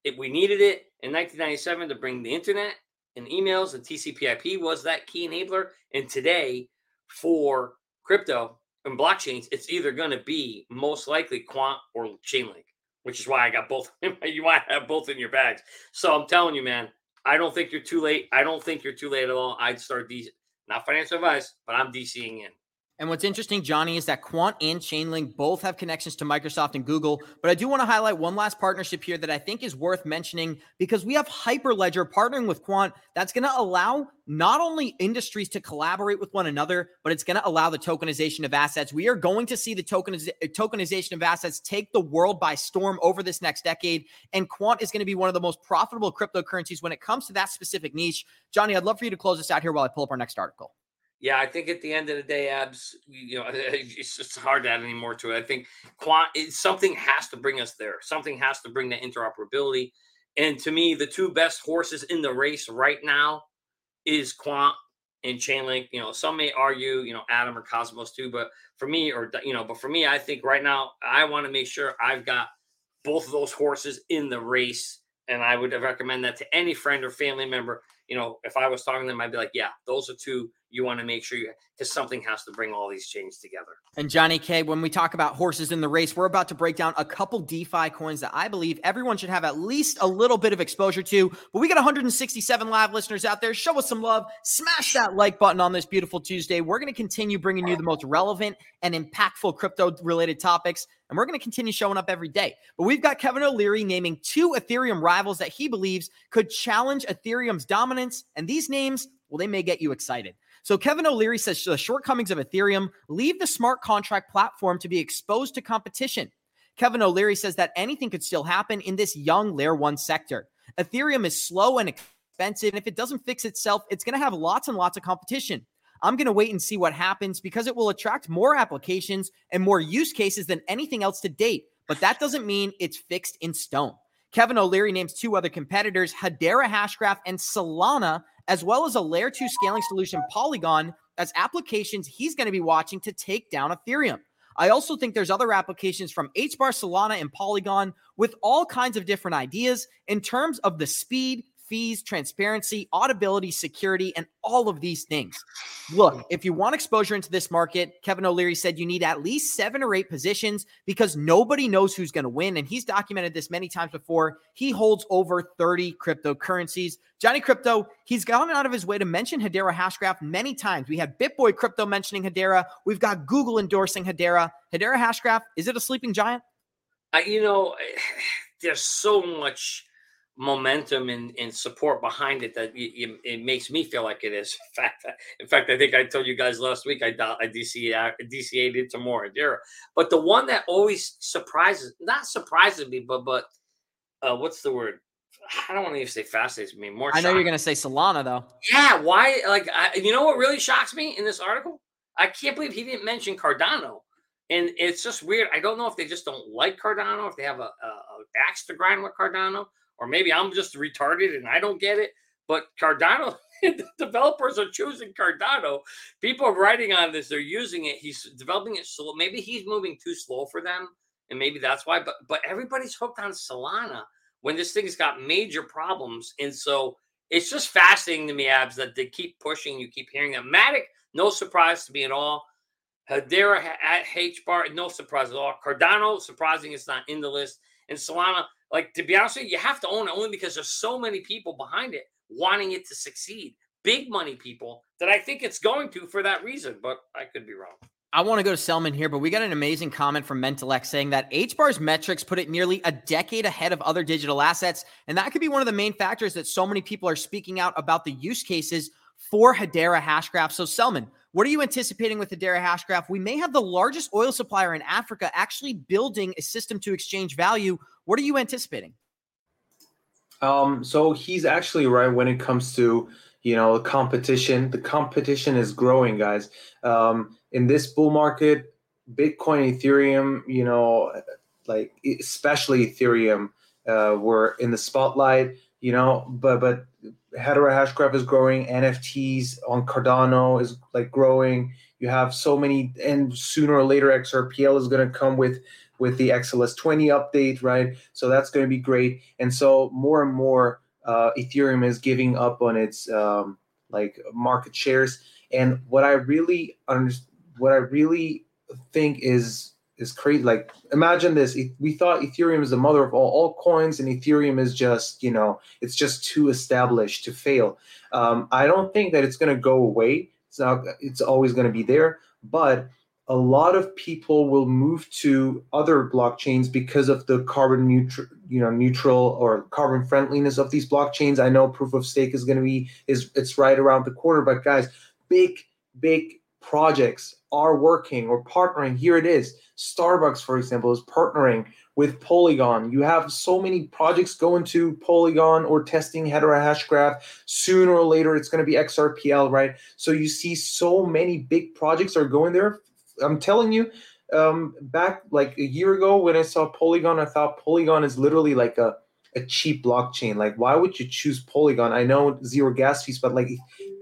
It, we needed it in 1997 to bring the internet and emails and TCP/IP was that key enabler. And today, for crypto and blockchains, it's either going to be most likely Quant or Chainlink, which is why I got both. you might have both in your bags. So I'm telling you, man, I don't think you're too late. I don't think you're too late at all. I'd start these, not financial advice, but I'm DCing in. And what's interesting, Johnny, is that Quant and Chainlink both have connections to Microsoft and Google. But I do want to highlight one last partnership here that I think is worth mentioning because we have Hyperledger partnering with Quant. That's going to allow not only industries to collaborate with one another, but it's going to allow the tokenization of assets. We are going to see the tokeniz- tokenization of assets take the world by storm over this next decade. And Quant is going to be one of the most profitable cryptocurrencies when it comes to that specific niche. Johnny, I'd love for you to close this out here while I pull up our next article yeah, I think at the end of the day, abs, you know, it's just hard to add any more to it. I think quant something has to bring us there. Something has to bring the interoperability. And to me, the two best horses in the race right now is Quant and Chainlink. You know, some may argue, you know, Atom or Cosmos too, but for me, or you know, but for me, I think right now I want to make sure I've got both of those horses in the race. And I would recommend that to any friend or family member. You know, if I was talking to them, I'd be like, yeah, those are two you want to make sure you because something has to bring all these chains together. And Johnny K, when we talk about horses in the race, we're about to break down a couple DeFi coins that I believe everyone should have at least a little bit of exposure to. But we got 167 live listeners out there. Show us some love. Smash that like button on this beautiful Tuesday. We're going to continue bringing you the most relevant and impactful crypto related topics. And we're going to continue showing up every day. But we've got Kevin O'Leary naming two Ethereum rivals that he believes could challenge Ethereum's dominance. And these names, well, they may get you excited. So Kevin O'Leary says the shortcomings of Ethereum leave the smart contract platform to be exposed to competition. Kevin O'Leary says that anything could still happen in this young layer one sector. Ethereum is slow and expensive. And if it doesn't fix itself, it's going to have lots and lots of competition. I'm going to wait and see what happens because it will attract more applications and more use cases than anything else to date. But that doesn't mean it's fixed in stone. Kevin O'Leary names two other competitors, Hedera Hashgraph and Solana, as well as a layer two scaling solution, Polygon, as applications he's going to be watching to take down Ethereum. I also think there's other applications from HBAR, Solana, and Polygon with all kinds of different ideas in terms of the speed, fees, transparency, audibility, security, and all of these things. Look, if you want exposure into this market, Kevin O'Leary said you need at least seven or eight positions because nobody knows who's going to win. And he's documented this many times before. He holds over 30 cryptocurrencies. Johnny Crypto, he's gone out of his way to mention Hedera Hashgraph many times. We had BitBoy Crypto mentioning Hedera. We've got Google endorsing Hedera. Hedera Hashgraph, is it a sleeping giant? Uh, you know, there's so much momentum and, and support behind it that it, it, makes me feel like it is. In fact, in fact, I think I told you guys last week I I DCA DCA'd it to more Hedera. But the one that always surprises, not surprises me, but but uh, what's the word? I don't want to even say fascinates me. More. I know you're going to say Solana though. Yeah. Why? Like, I, you know what really shocks me in this article? I can't believe he didn't mention Cardano. And it's just weird. I don't know if they just don't like Cardano, if they have a, a, a axe to grind with Cardano, or maybe I'm just retarded and I don't get it. But Cardano, the developers are choosing Cardano. People are writing on this; they're using it. He's developing it slow. Maybe he's moving too slow for them, and maybe that's why. But but everybody's hooked on Solana when this thing's got major problems, and so it's just fascinating to me, Abs, that they keep pushing. You keep hearing them. Matic, no surprise to me at all. Hedera at HBAR, no surprise at all. Cardano, surprising it's not in the list. And Solana, like to be honest with you, you have to own it only because there's so many people behind it wanting it to succeed. Big money people that I think it's going to for that reason, but I could be wrong. I want to go to Selman here, but we got an amazing comment from Mentalx saying that HBAR's metrics put it nearly a decade ahead of other digital assets. And that could be one of the main factors that so many people are speaking out about the use cases for Hedera Hashgraph. So, Selman, what are you anticipating with Hedera Hashgraph? We may have the largest oil supplier in Africa actually building a system to exchange value. What are you anticipating? Um, so he's actually right when it comes to you know the competition. The competition is growing, guys. Um, in this bull market, Bitcoin, Ethereum, you know, like especially Ethereum, uh, were in the spotlight. You know, but but Hedera Hashgraph is growing. NFTs on Cardano is like growing. You have so many, and sooner or later XRPL is going to come with with the XLS 20 update, right? So that's going to be great. And so more and more uh, Ethereum is giving up on its um, like market shares. And what I really under, what I really think is is crazy. Like imagine this: we thought Ethereum is the mother of all all coins, and Ethereum is just you know it's just too established to fail. Um, I don't think that it's going to go away. It's not. It's always going to be there, but a lot of people will move to other blockchains because of the carbon neutral, you know, neutral or carbon friendliness of these blockchains. I know proof of stake is going to be is it's right around the corner, but guys, big big projects are working or partnering. Here it is. Starbucks, for example, is partnering with Polygon. You have so many projects going to Polygon or testing Hedera Hashgraph. Sooner or later, it's going to be XRPL, right? So you see so many big projects are going there I'm telling you, um, back like a year ago when I saw Polygon, I thought Polygon is literally like a, a cheap blockchain. Like, why would you choose Polygon? I know zero gas fees, but like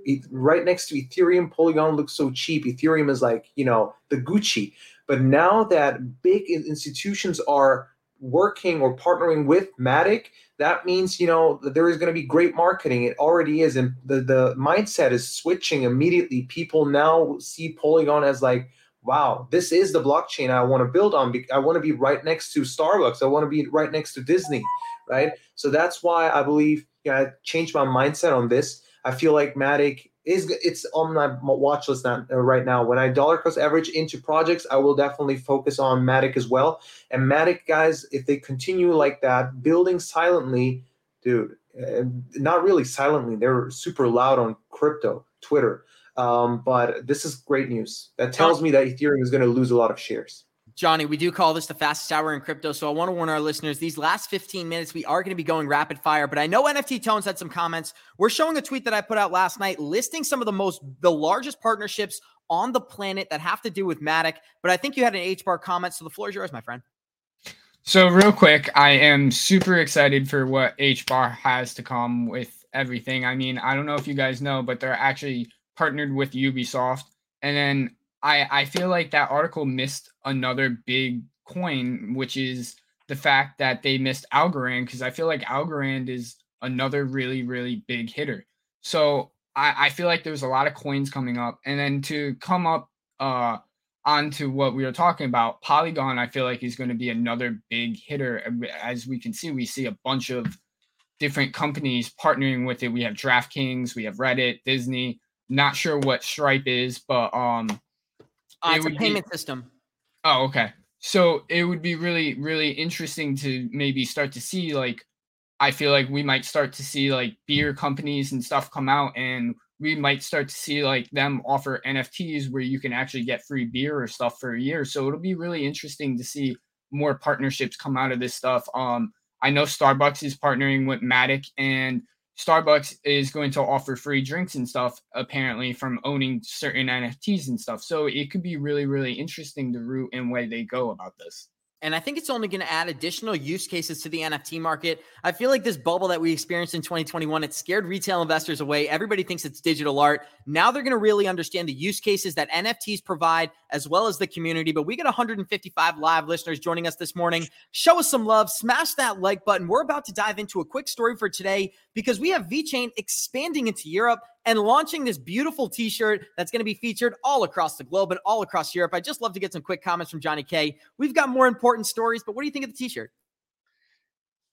it, right next to Ethereum, Polygon looks so cheap. Ethereum is like, you know, the Gucci. But now that big institutions are working or partnering with Matic, that means you know there is going to be great marketing. It already is, and the the mindset is switching immediately. People now see Polygon as like wow, this is the blockchain I want to build on. I want to be right next to Starbucks. I want to be right next to Disney, right? So that's why I believe yeah, I changed my mindset on this. I feel like Matic is it's on my watch list now, uh, right now. When I dollar cost average into projects, I will definitely focus on Matic as well. And Matic guys, if they continue like that, building silently, dude, uh, not really silently, they're super loud on crypto, Twitter. Um, but this is great news. That tells me that Ethereum is going to lose a lot of shares. Johnny, we do call this the fastest hour in crypto. So I want to warn our listeners these last 15 minutes, we are going to be going rapid fire. But I know NFT Tones had some comments. We're showing a tweet that I put out last night listing some of the most, the largest partnerships on the planet that have to do with Matic. But I think you had an HBAR comment. So the floor is yours, my friend. So, real quick, I am super excited for what HBAR has to come with everything. I mean, I don't know if you guys know, but they're actually partnered with Ubisoft. And then I I feel like that article missed another big coin, which is the fact that they missed Algorand because I feel like Algorand is another really really big hitter. So I I feel like there's a lot of coins coming up, and then to come up uh onto what we were talking about, Polygon I feel like is going to be another big hitter. As we can see, we see a bunch of different companies partnering with it. We have DraftKings, we have Reddit, Disney. Not sure what Stripe is, but um uh, it's a payment be, system. Oh, okay. So it would be really, really interesting to maybe start to see like I feel like we might start to see like beer companies and stuff come out and we might start to see like them offer NFTs where you can actually get free beer or stuff for a year. So it'll be really interesting to see more partnerships come out of this stuff. Um I know Starbucks is partnering with Matic and Starbucks is going to offer free drinks and stuff apparently from owning certain NFTs and stuff. So it could be really, really interesting the route and way they go about this. And I think it's only going to add additional use cases to the NFT market. I feel like this bubble that we experienced in 2021, it scared retail investors away. Everybody thinks it's digital art. Now they're going to really understand the use cases that NFTs provide as well as the community. But we got 155 live listeners joining us this morning. Show us some love, smash that like button. We're about to dive into a quick story for today because we have VeChain expanding into Europe and launching this beautiful t-shirt that's going to be featured all across the globe and all across Europe. I just love to get some quick comments from Johnny K. We've got more important stories, but what do you think of the t-shirt?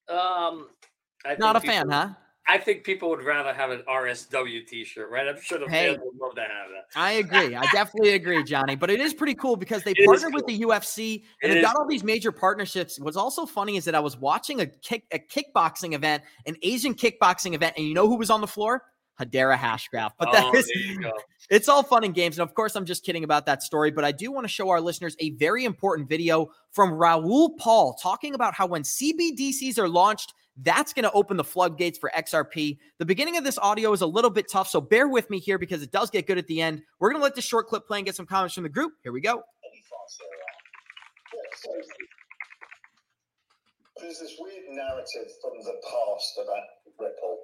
Um, I not a fan, huh? I think people would rather have an RSW t-shirt, right? I'm sure the hey, fans would love to have that. I agree. I definitely agree, Johnny. But it is pretty cool because they partnered cool. with the UFC and it they've got all these major partnerships. What's also funny is that I was watching a kick a kickboxing event, an Asian kickboxing event, and you know who was on the floor? Hedera Hashgraph. But that oh, is, it's all fun and games. And of course, I'm just kidding about that story. But I do want to show our listeners a very important video from Raoul Pal talking about how when CBDCs are launched, that's going to open the floodgates for XRP. The beginning of this audio is a little bit tough, so bear with me here because it does get good at the end. We're going to let this short clip play and get some comments from the group. Here we go. There's this weird narrative from the past about Ripple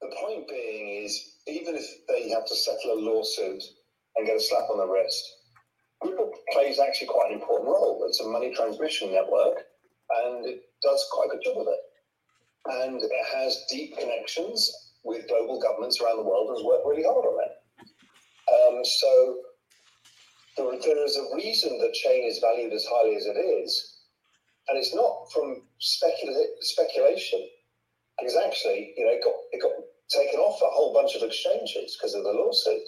the point being is, even if they have to settle a lawsuit and get a slap on the wrist, Ripple plays actually quite an important role. It's a money transmission network, and it does quite a good job of it. And it has deep connections with global governments around the world and has worked really hard on it. Um, so there, there is a reason that chain is valued as highly as it is, and it's not from specula- speculation because actually, you know, it got it got taken off a whole bunch of exchanges because of the lawsuit.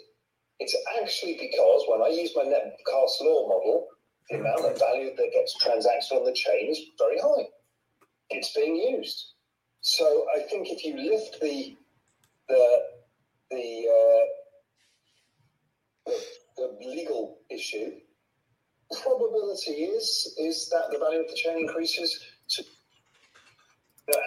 It's actually because when I use my Metcalfe's law model, the amount of value that gets transacted on the chain is very high. It's being used. So I think if you lift the the the, uh, the, the legal issue, probability is is that the value of the chain increases to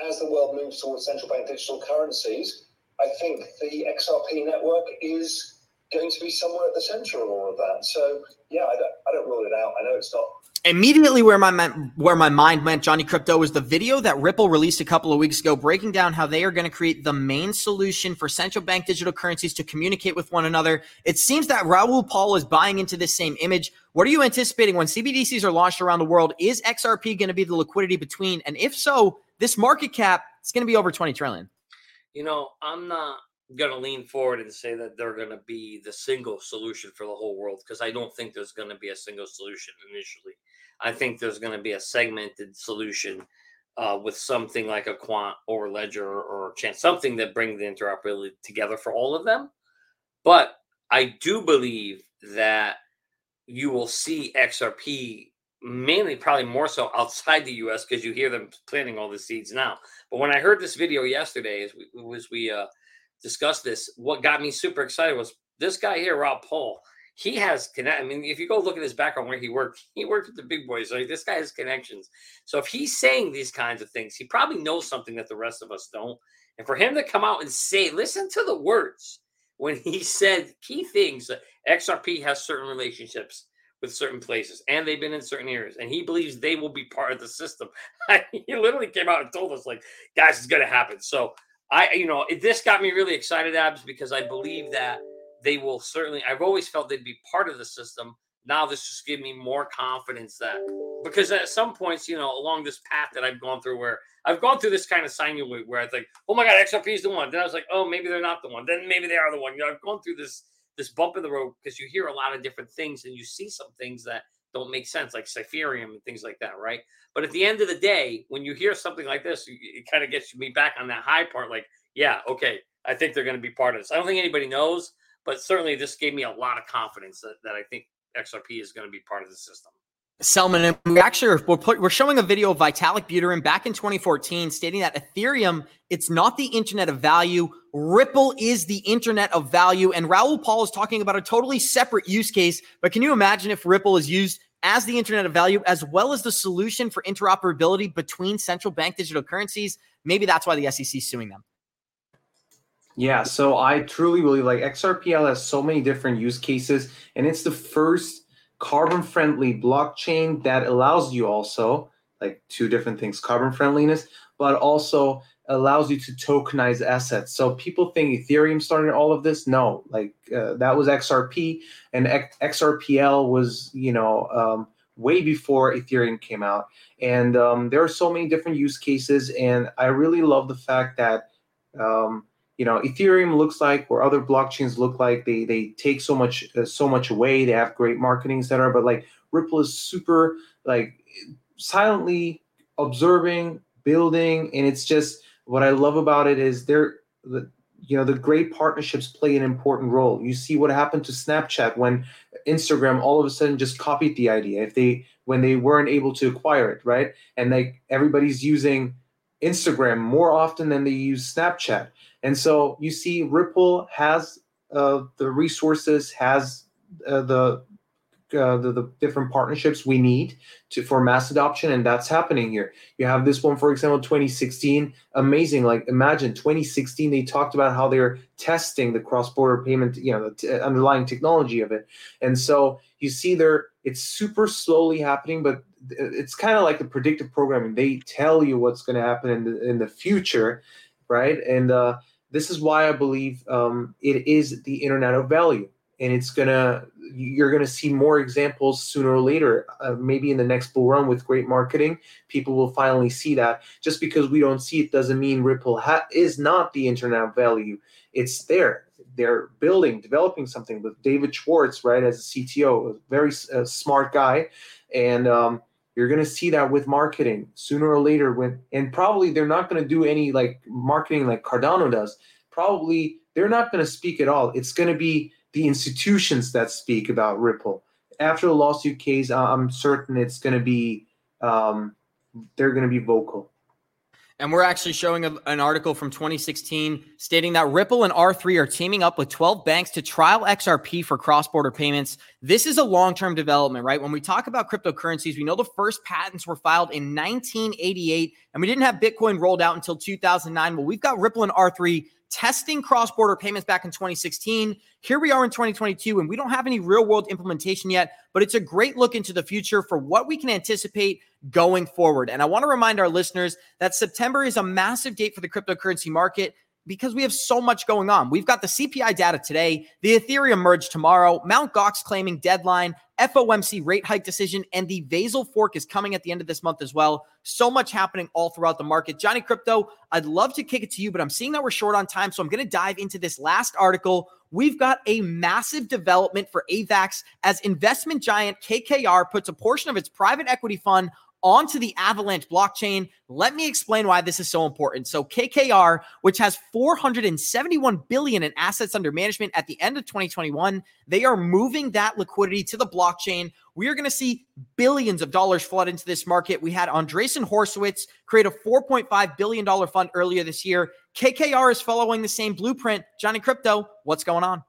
as the world moves towards central bank digital currencies, I think the XRP network is going to be somewhere at the center of all of that. So yeah, I don't, I don't rule it out. I know it's not immediately where my where my mind went johnny crypto was the video that ripple released a couple of weeks ago breaking down how they are going to create the main solution for central bank digital currencies to communicate with one another. It seems that raoul Pal is buying into this same image. What are you anticipating when cbdcs are launched around the world? Is xrp going to be the liquidity between? And if so this market cap is going to be over 20 trillion. You know, I'm not going to lean forward and say that they're going to be the single solution for the whole world because I don't think there's going to be a single solution initially. I think there's going to be a segmented solution uh, with something like a quant or ledger or chance, something that brings the interoperability together for all of them. But I do believe that you will see XRP mainly probably more so outside the US because you hear them planting all the seeds now. But when I heard this video yesterday, as we, as we uh, discussed this, what got me super excited was this guy here, Raoul Pal. he has connect. I mean, if you go look at his background where he worked, he worked with the big boys. Like this guy has connections. So if he's saying these kinds of things, he probably knows something that the rest of us don't. And for him to come out and say, listen to the words when he said key things that XRP has certain relationships with certain places and they've been in certain areas and he believes they will be part of the system. he literally came out and told us, like, guys, it's going to happen. So I, you know, this got me really excited, Abs, because I believe that they will certainly. I've always felt they'd be part of the system. Now this just gives me more confidence that because at some points, you know, along this path that I've gone through, where I've gone through this kind of signing where I think, oh my god, XRP is the one. Then I was like, oh, maybe they're not the one. Then maybe they are the one. You know, I've gone through this this bump in the road because you hear a lot of different things and you see some things that don't make sense, like Cypherium and things like that, right? But at the end of the day, when you hear something like this, it kind of gets me back on that high part. Like, yeah, okay, I think they're going to be part of this. I don't think anybody knows, but certainly this gave me a lot of confidence that, that I think XRP is going to be part of the system. Selman, and we actually we're, put, we're showing a video of Vitalik Buterin back in 2014 stating that Ethereum it's not the internet of value. Ripple is the internet of value, and Raoul Pal is talking about a totally separate use case. But can you imagine if Ripple is used as the internet of value as well as the solution for interoperability between central bank digital currencies? Maybe that's why the SEC is suing them. Yeah, so I truly believe like XRPL has so many different use cases, and it's the first carbon friendly blockchain that allows you also like two different things carbon friendliness, but also allows you to tokenize assets. So people think Ethereum started all of this. No, like uh, that was XRP, and X- XRPL was you know um, way before Ethereum came out. And um, there are so many different use cases, and I really love the fact that um, you know ethereum looks like or other blockchains look like they they take so much uh, so much away. They have great marketing etc but like ripple is super like silently observing building and it's just what i love about it is they're the you know the great partnerships play an important role. You see what happened to snapchat when instagram all of a sudden just copied the idea if they when they weren't able to acquire it right? And like everybody's using instagram more often than they use snapchat and so you see, Ripple has uh, the resources, has uh, the, uh, the, the different partnerships we need to for mass adoption, and that's happening here. You have this one, for example, 2016, amazing. Like imagine 2016, they talked about how they're testing the cross-border payment, you know, the t- underlying technology of it, and so you see there, it's super slowly happening, but it's kind of like the predictive programming. They tell you what's going to happen in the in the future, right? And uh, this is why I believe um, it is the internet of value, and it's gonna you're gonna see more examples sooner or later. Uh, maybe in the next bull run with great marketing, people will finally see that. Just because we don't see it doesn't mean Ripple ha- is not the internet of value. It's there. They're building, developing something with David Schwartz, right, as a CTO, a very uh, smart guy, and um, you're going to see that with marketing sooner or later when and probably they're not going to do any like marketing like Cardano does. Probably they're not going to speak at all. It's going to be the institutions that speak about Ripple. After the lawsuit case, I'm certain it's going to be um, they're going to be vocal. And we're actually showing a, an article from 2016 stating that Ripple and R3 are teaming up with 12 banks to trial XRP for cross border payments. This is a long term development, right? When we talk about cryptocurrencies, we know the first patents were filed in 1988, and we didn't have Bitcoin rolled out until 2009. Well, we've got Ripple and R3 testing cross border payments back in 2016. Here we are in 2022, and we don't have any real world implementation yet, but it's a great look into the future for what we can anticipate going forward. And I want to remind our listeners that September is a massive date for the cryptocurrency market because we have so much going on. We've got the CPI data today, the Ethereum merge tomorrow, Mount Gox claiming deadline, FOMC rate hike decision, and the Vasil fork is coming at the end of this month as well. So much happening all throughout the market. Johnny Crypto, I'd love to kick it to you, but I'm seeing that we're short on time. So I'm going to dive into this last article. We've got a massive development for AVAX as investment giant KKR puts a portion of its private equity fund onto the Avalanche blockchain. Let me explain why this is so important. So KKR, which has 471 billion in assets under management at the end of 2021, they are moving that liquidity to the blockchain. We are going to see billions of dollars flood into this market. We had Andreessen Horowitz create a 4.5 billion dollar fund earlier this year. KKR is following the same blueprint. Johnny Crypto, what's going on?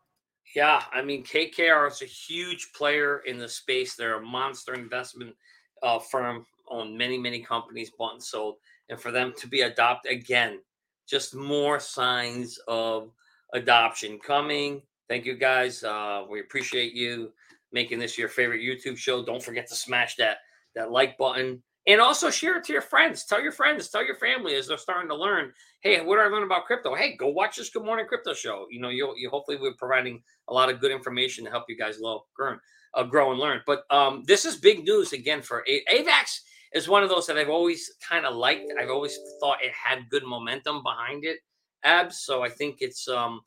Yeah, I mean KKR is a huge player in the space. They're a monster investment uh, firm on many many companies bought and sold, and for them to be adopted again, just more signs of adoption coming. Thank you guys. Uh, we appreciate you making this your favorite YouTube show. Don't forget to smash that that like button and also share it to your friends. Tell your friends, tell your family as they're starting to learn. Hey, what did I learn about crypto? Hey, go watch this Good Morning Crypto show. You know, you you hopefully we're providing a lot of good information to help you guys grow, uh, grow and learn. But um, this is big news again for A- AVAX. Is one of those that I've always kind of liked. I've always thought it had good momentum behind it, abs. So I think it's um,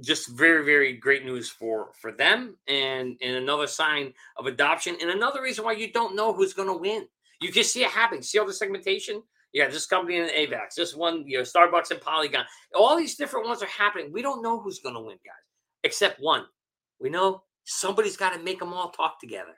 just very very great news for for them and and another sign of adoption and another reason why you don't know who's going to win. You can see it happening see all the segmentation? Yeah this company in avax this one you know starbucks and polygon all these different ones are happening. We don't know who's going to win guys except one. We know somebody's got to make them all talk together.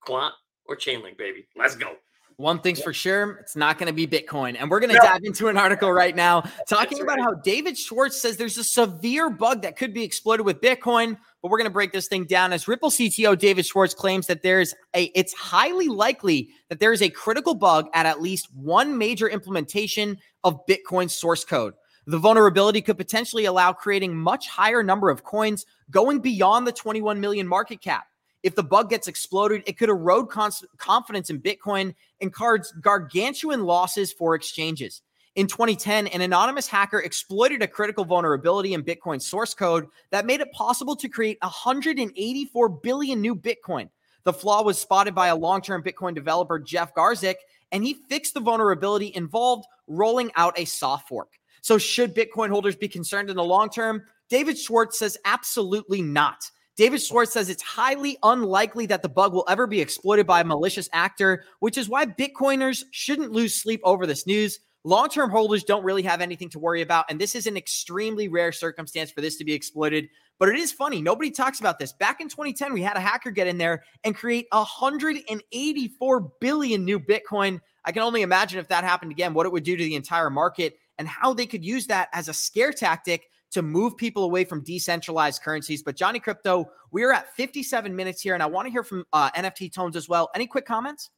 Quant or chainlink baby. Let's go one thing's for sure, it's not going to be Bitcoin. And we're going to dive into an article right now talking about how David Schwartz says there's a severe bug that could be exploited with Bitcoin. But we're going to break this thing down as Ripple CTO David Schwartz claims that there's a it's highly likely that there is a critical bug at at least one major implementation of Bitcoin source code. The vulnerability could potentially allow creating much higher number of coins going beyond the 21 million market cap. If the bug gets exploded, it could erode cons- confidence in Bitcoin and cards gargantuan losses for exchanges. In 2010, an anonymous hacker exploited a critical vulnerability in Bitcoin source code that made it possible to create 184 billion new Bitcoin. The flaw was spotted by a long term Bitcoin developer, Jeff Garzik, and he fixed the vulnerability involved rolling out a soft fork. So, should Bitcoin holders be concerned in the long term? David Schwartz says absolutely not. David Schwartz says it's highly unlikely that the bug will ever be exploited by a malicious actor, which is why Bitcoiners shouldn't lose sleep over this news. Long term holders don't really have anything to worry about. And this is an extremely rare circumstance for this to be exploited. But it is funny. Nobody talks about this. Back in 2010, we had a hacker get in there and create 184 billion new Bitcoin. I can only imagine if that happened again, what it would do to the entire market and how they could use that as a scare tactic to move people away from decentralized currencies. But Johnny Crypto, we are at 57 minutes here, and I want to hear from uh, NFT Tones as well. Any quick comments?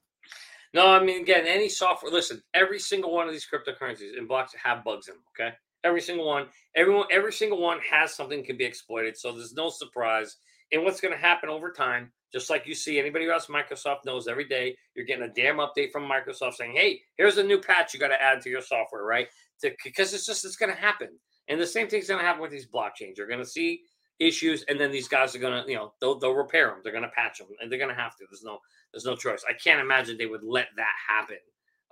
No, I mean, again, any software, listen, every single one of these cryptocurrencies and blocks have bugs in them, okay? Every single one, everyone, every single one has something can be exploited. So there's no surprise. And what's going to happen over time, just like you see anybody has Microsoft knows every day, you're getting a damn update from Microsoft saying, hey, here's a new patch you got to add to your software, right? Because it's just, it's going to happen. And the same thing's going to happen with these blockchains. You're going to see issues, and then these guys are going to, you know, they'll, they'll repair them. They're going to patch them, and they're going to have to. There's no, there's no choice. I can't imagine they would let that happen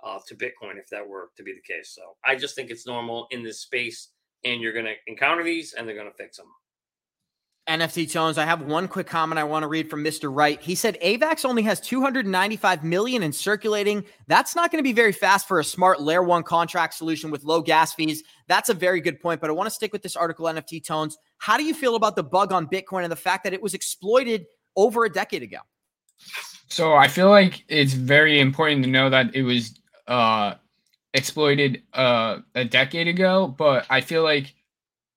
uh, to Bitcoin if that were to be the case. So I just think it's normal in this space, and you're going to encounter these, and they're going to fix them. NFT Tones, I have one quick comment I want to read from Mr. Wright. He said AVAX only has 295 million in circulating. That's not going to be very fast for a smart layer one contract solution with low gas fees. That's a very good point. But I want to stick with this article, NFT Tones. How do you feel about the bug on Bitcoin and the fact that it was exploited over a decade ago? So I feel like it's very important to know that it was uh, exploited uh, a decade ago, but I feel like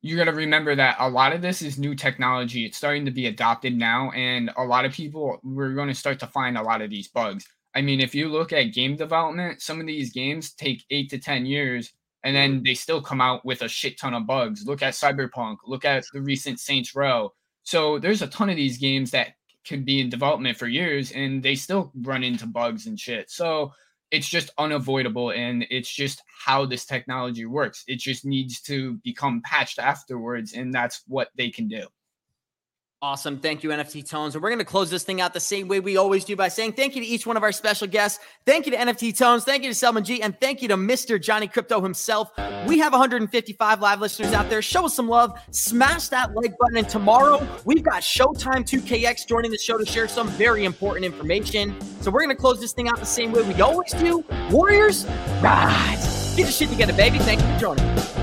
you got to remember that a lot of this is new technology. It's starting to be adopted now, and a lot of people we're going to start to find a lot of these bugs. I mean, if you look at game development, some of these games take eight to ten years, and then mm-hmm. they still come out with a shit ton of bugs. Look at Cyberpunk. Look at the recent Saints Row. So there's a ton of these games that could be in development for years, and they still run into bugs and shit. So it's just unavoidable and it's just how this technology works. It just needs to become patched afterwards and that's what they can do Awesome. Thank you, NFT Tones. And we're going to close this thing out the same way we always do by saying thank you to each one of our special guests. Thank you to NFT Tones. Thank you to Selman G. And thank you to Mr. Johnny Crypto himself. We have 155 live listeners out there. Show us some love. Smash that like button. And tomorrow, we've got Showtime 2KX joining the show to share some very important information. So we're going to close this thing out the same way we always do. Warriors, rise. Get your shit together, baby. Thank you for joining.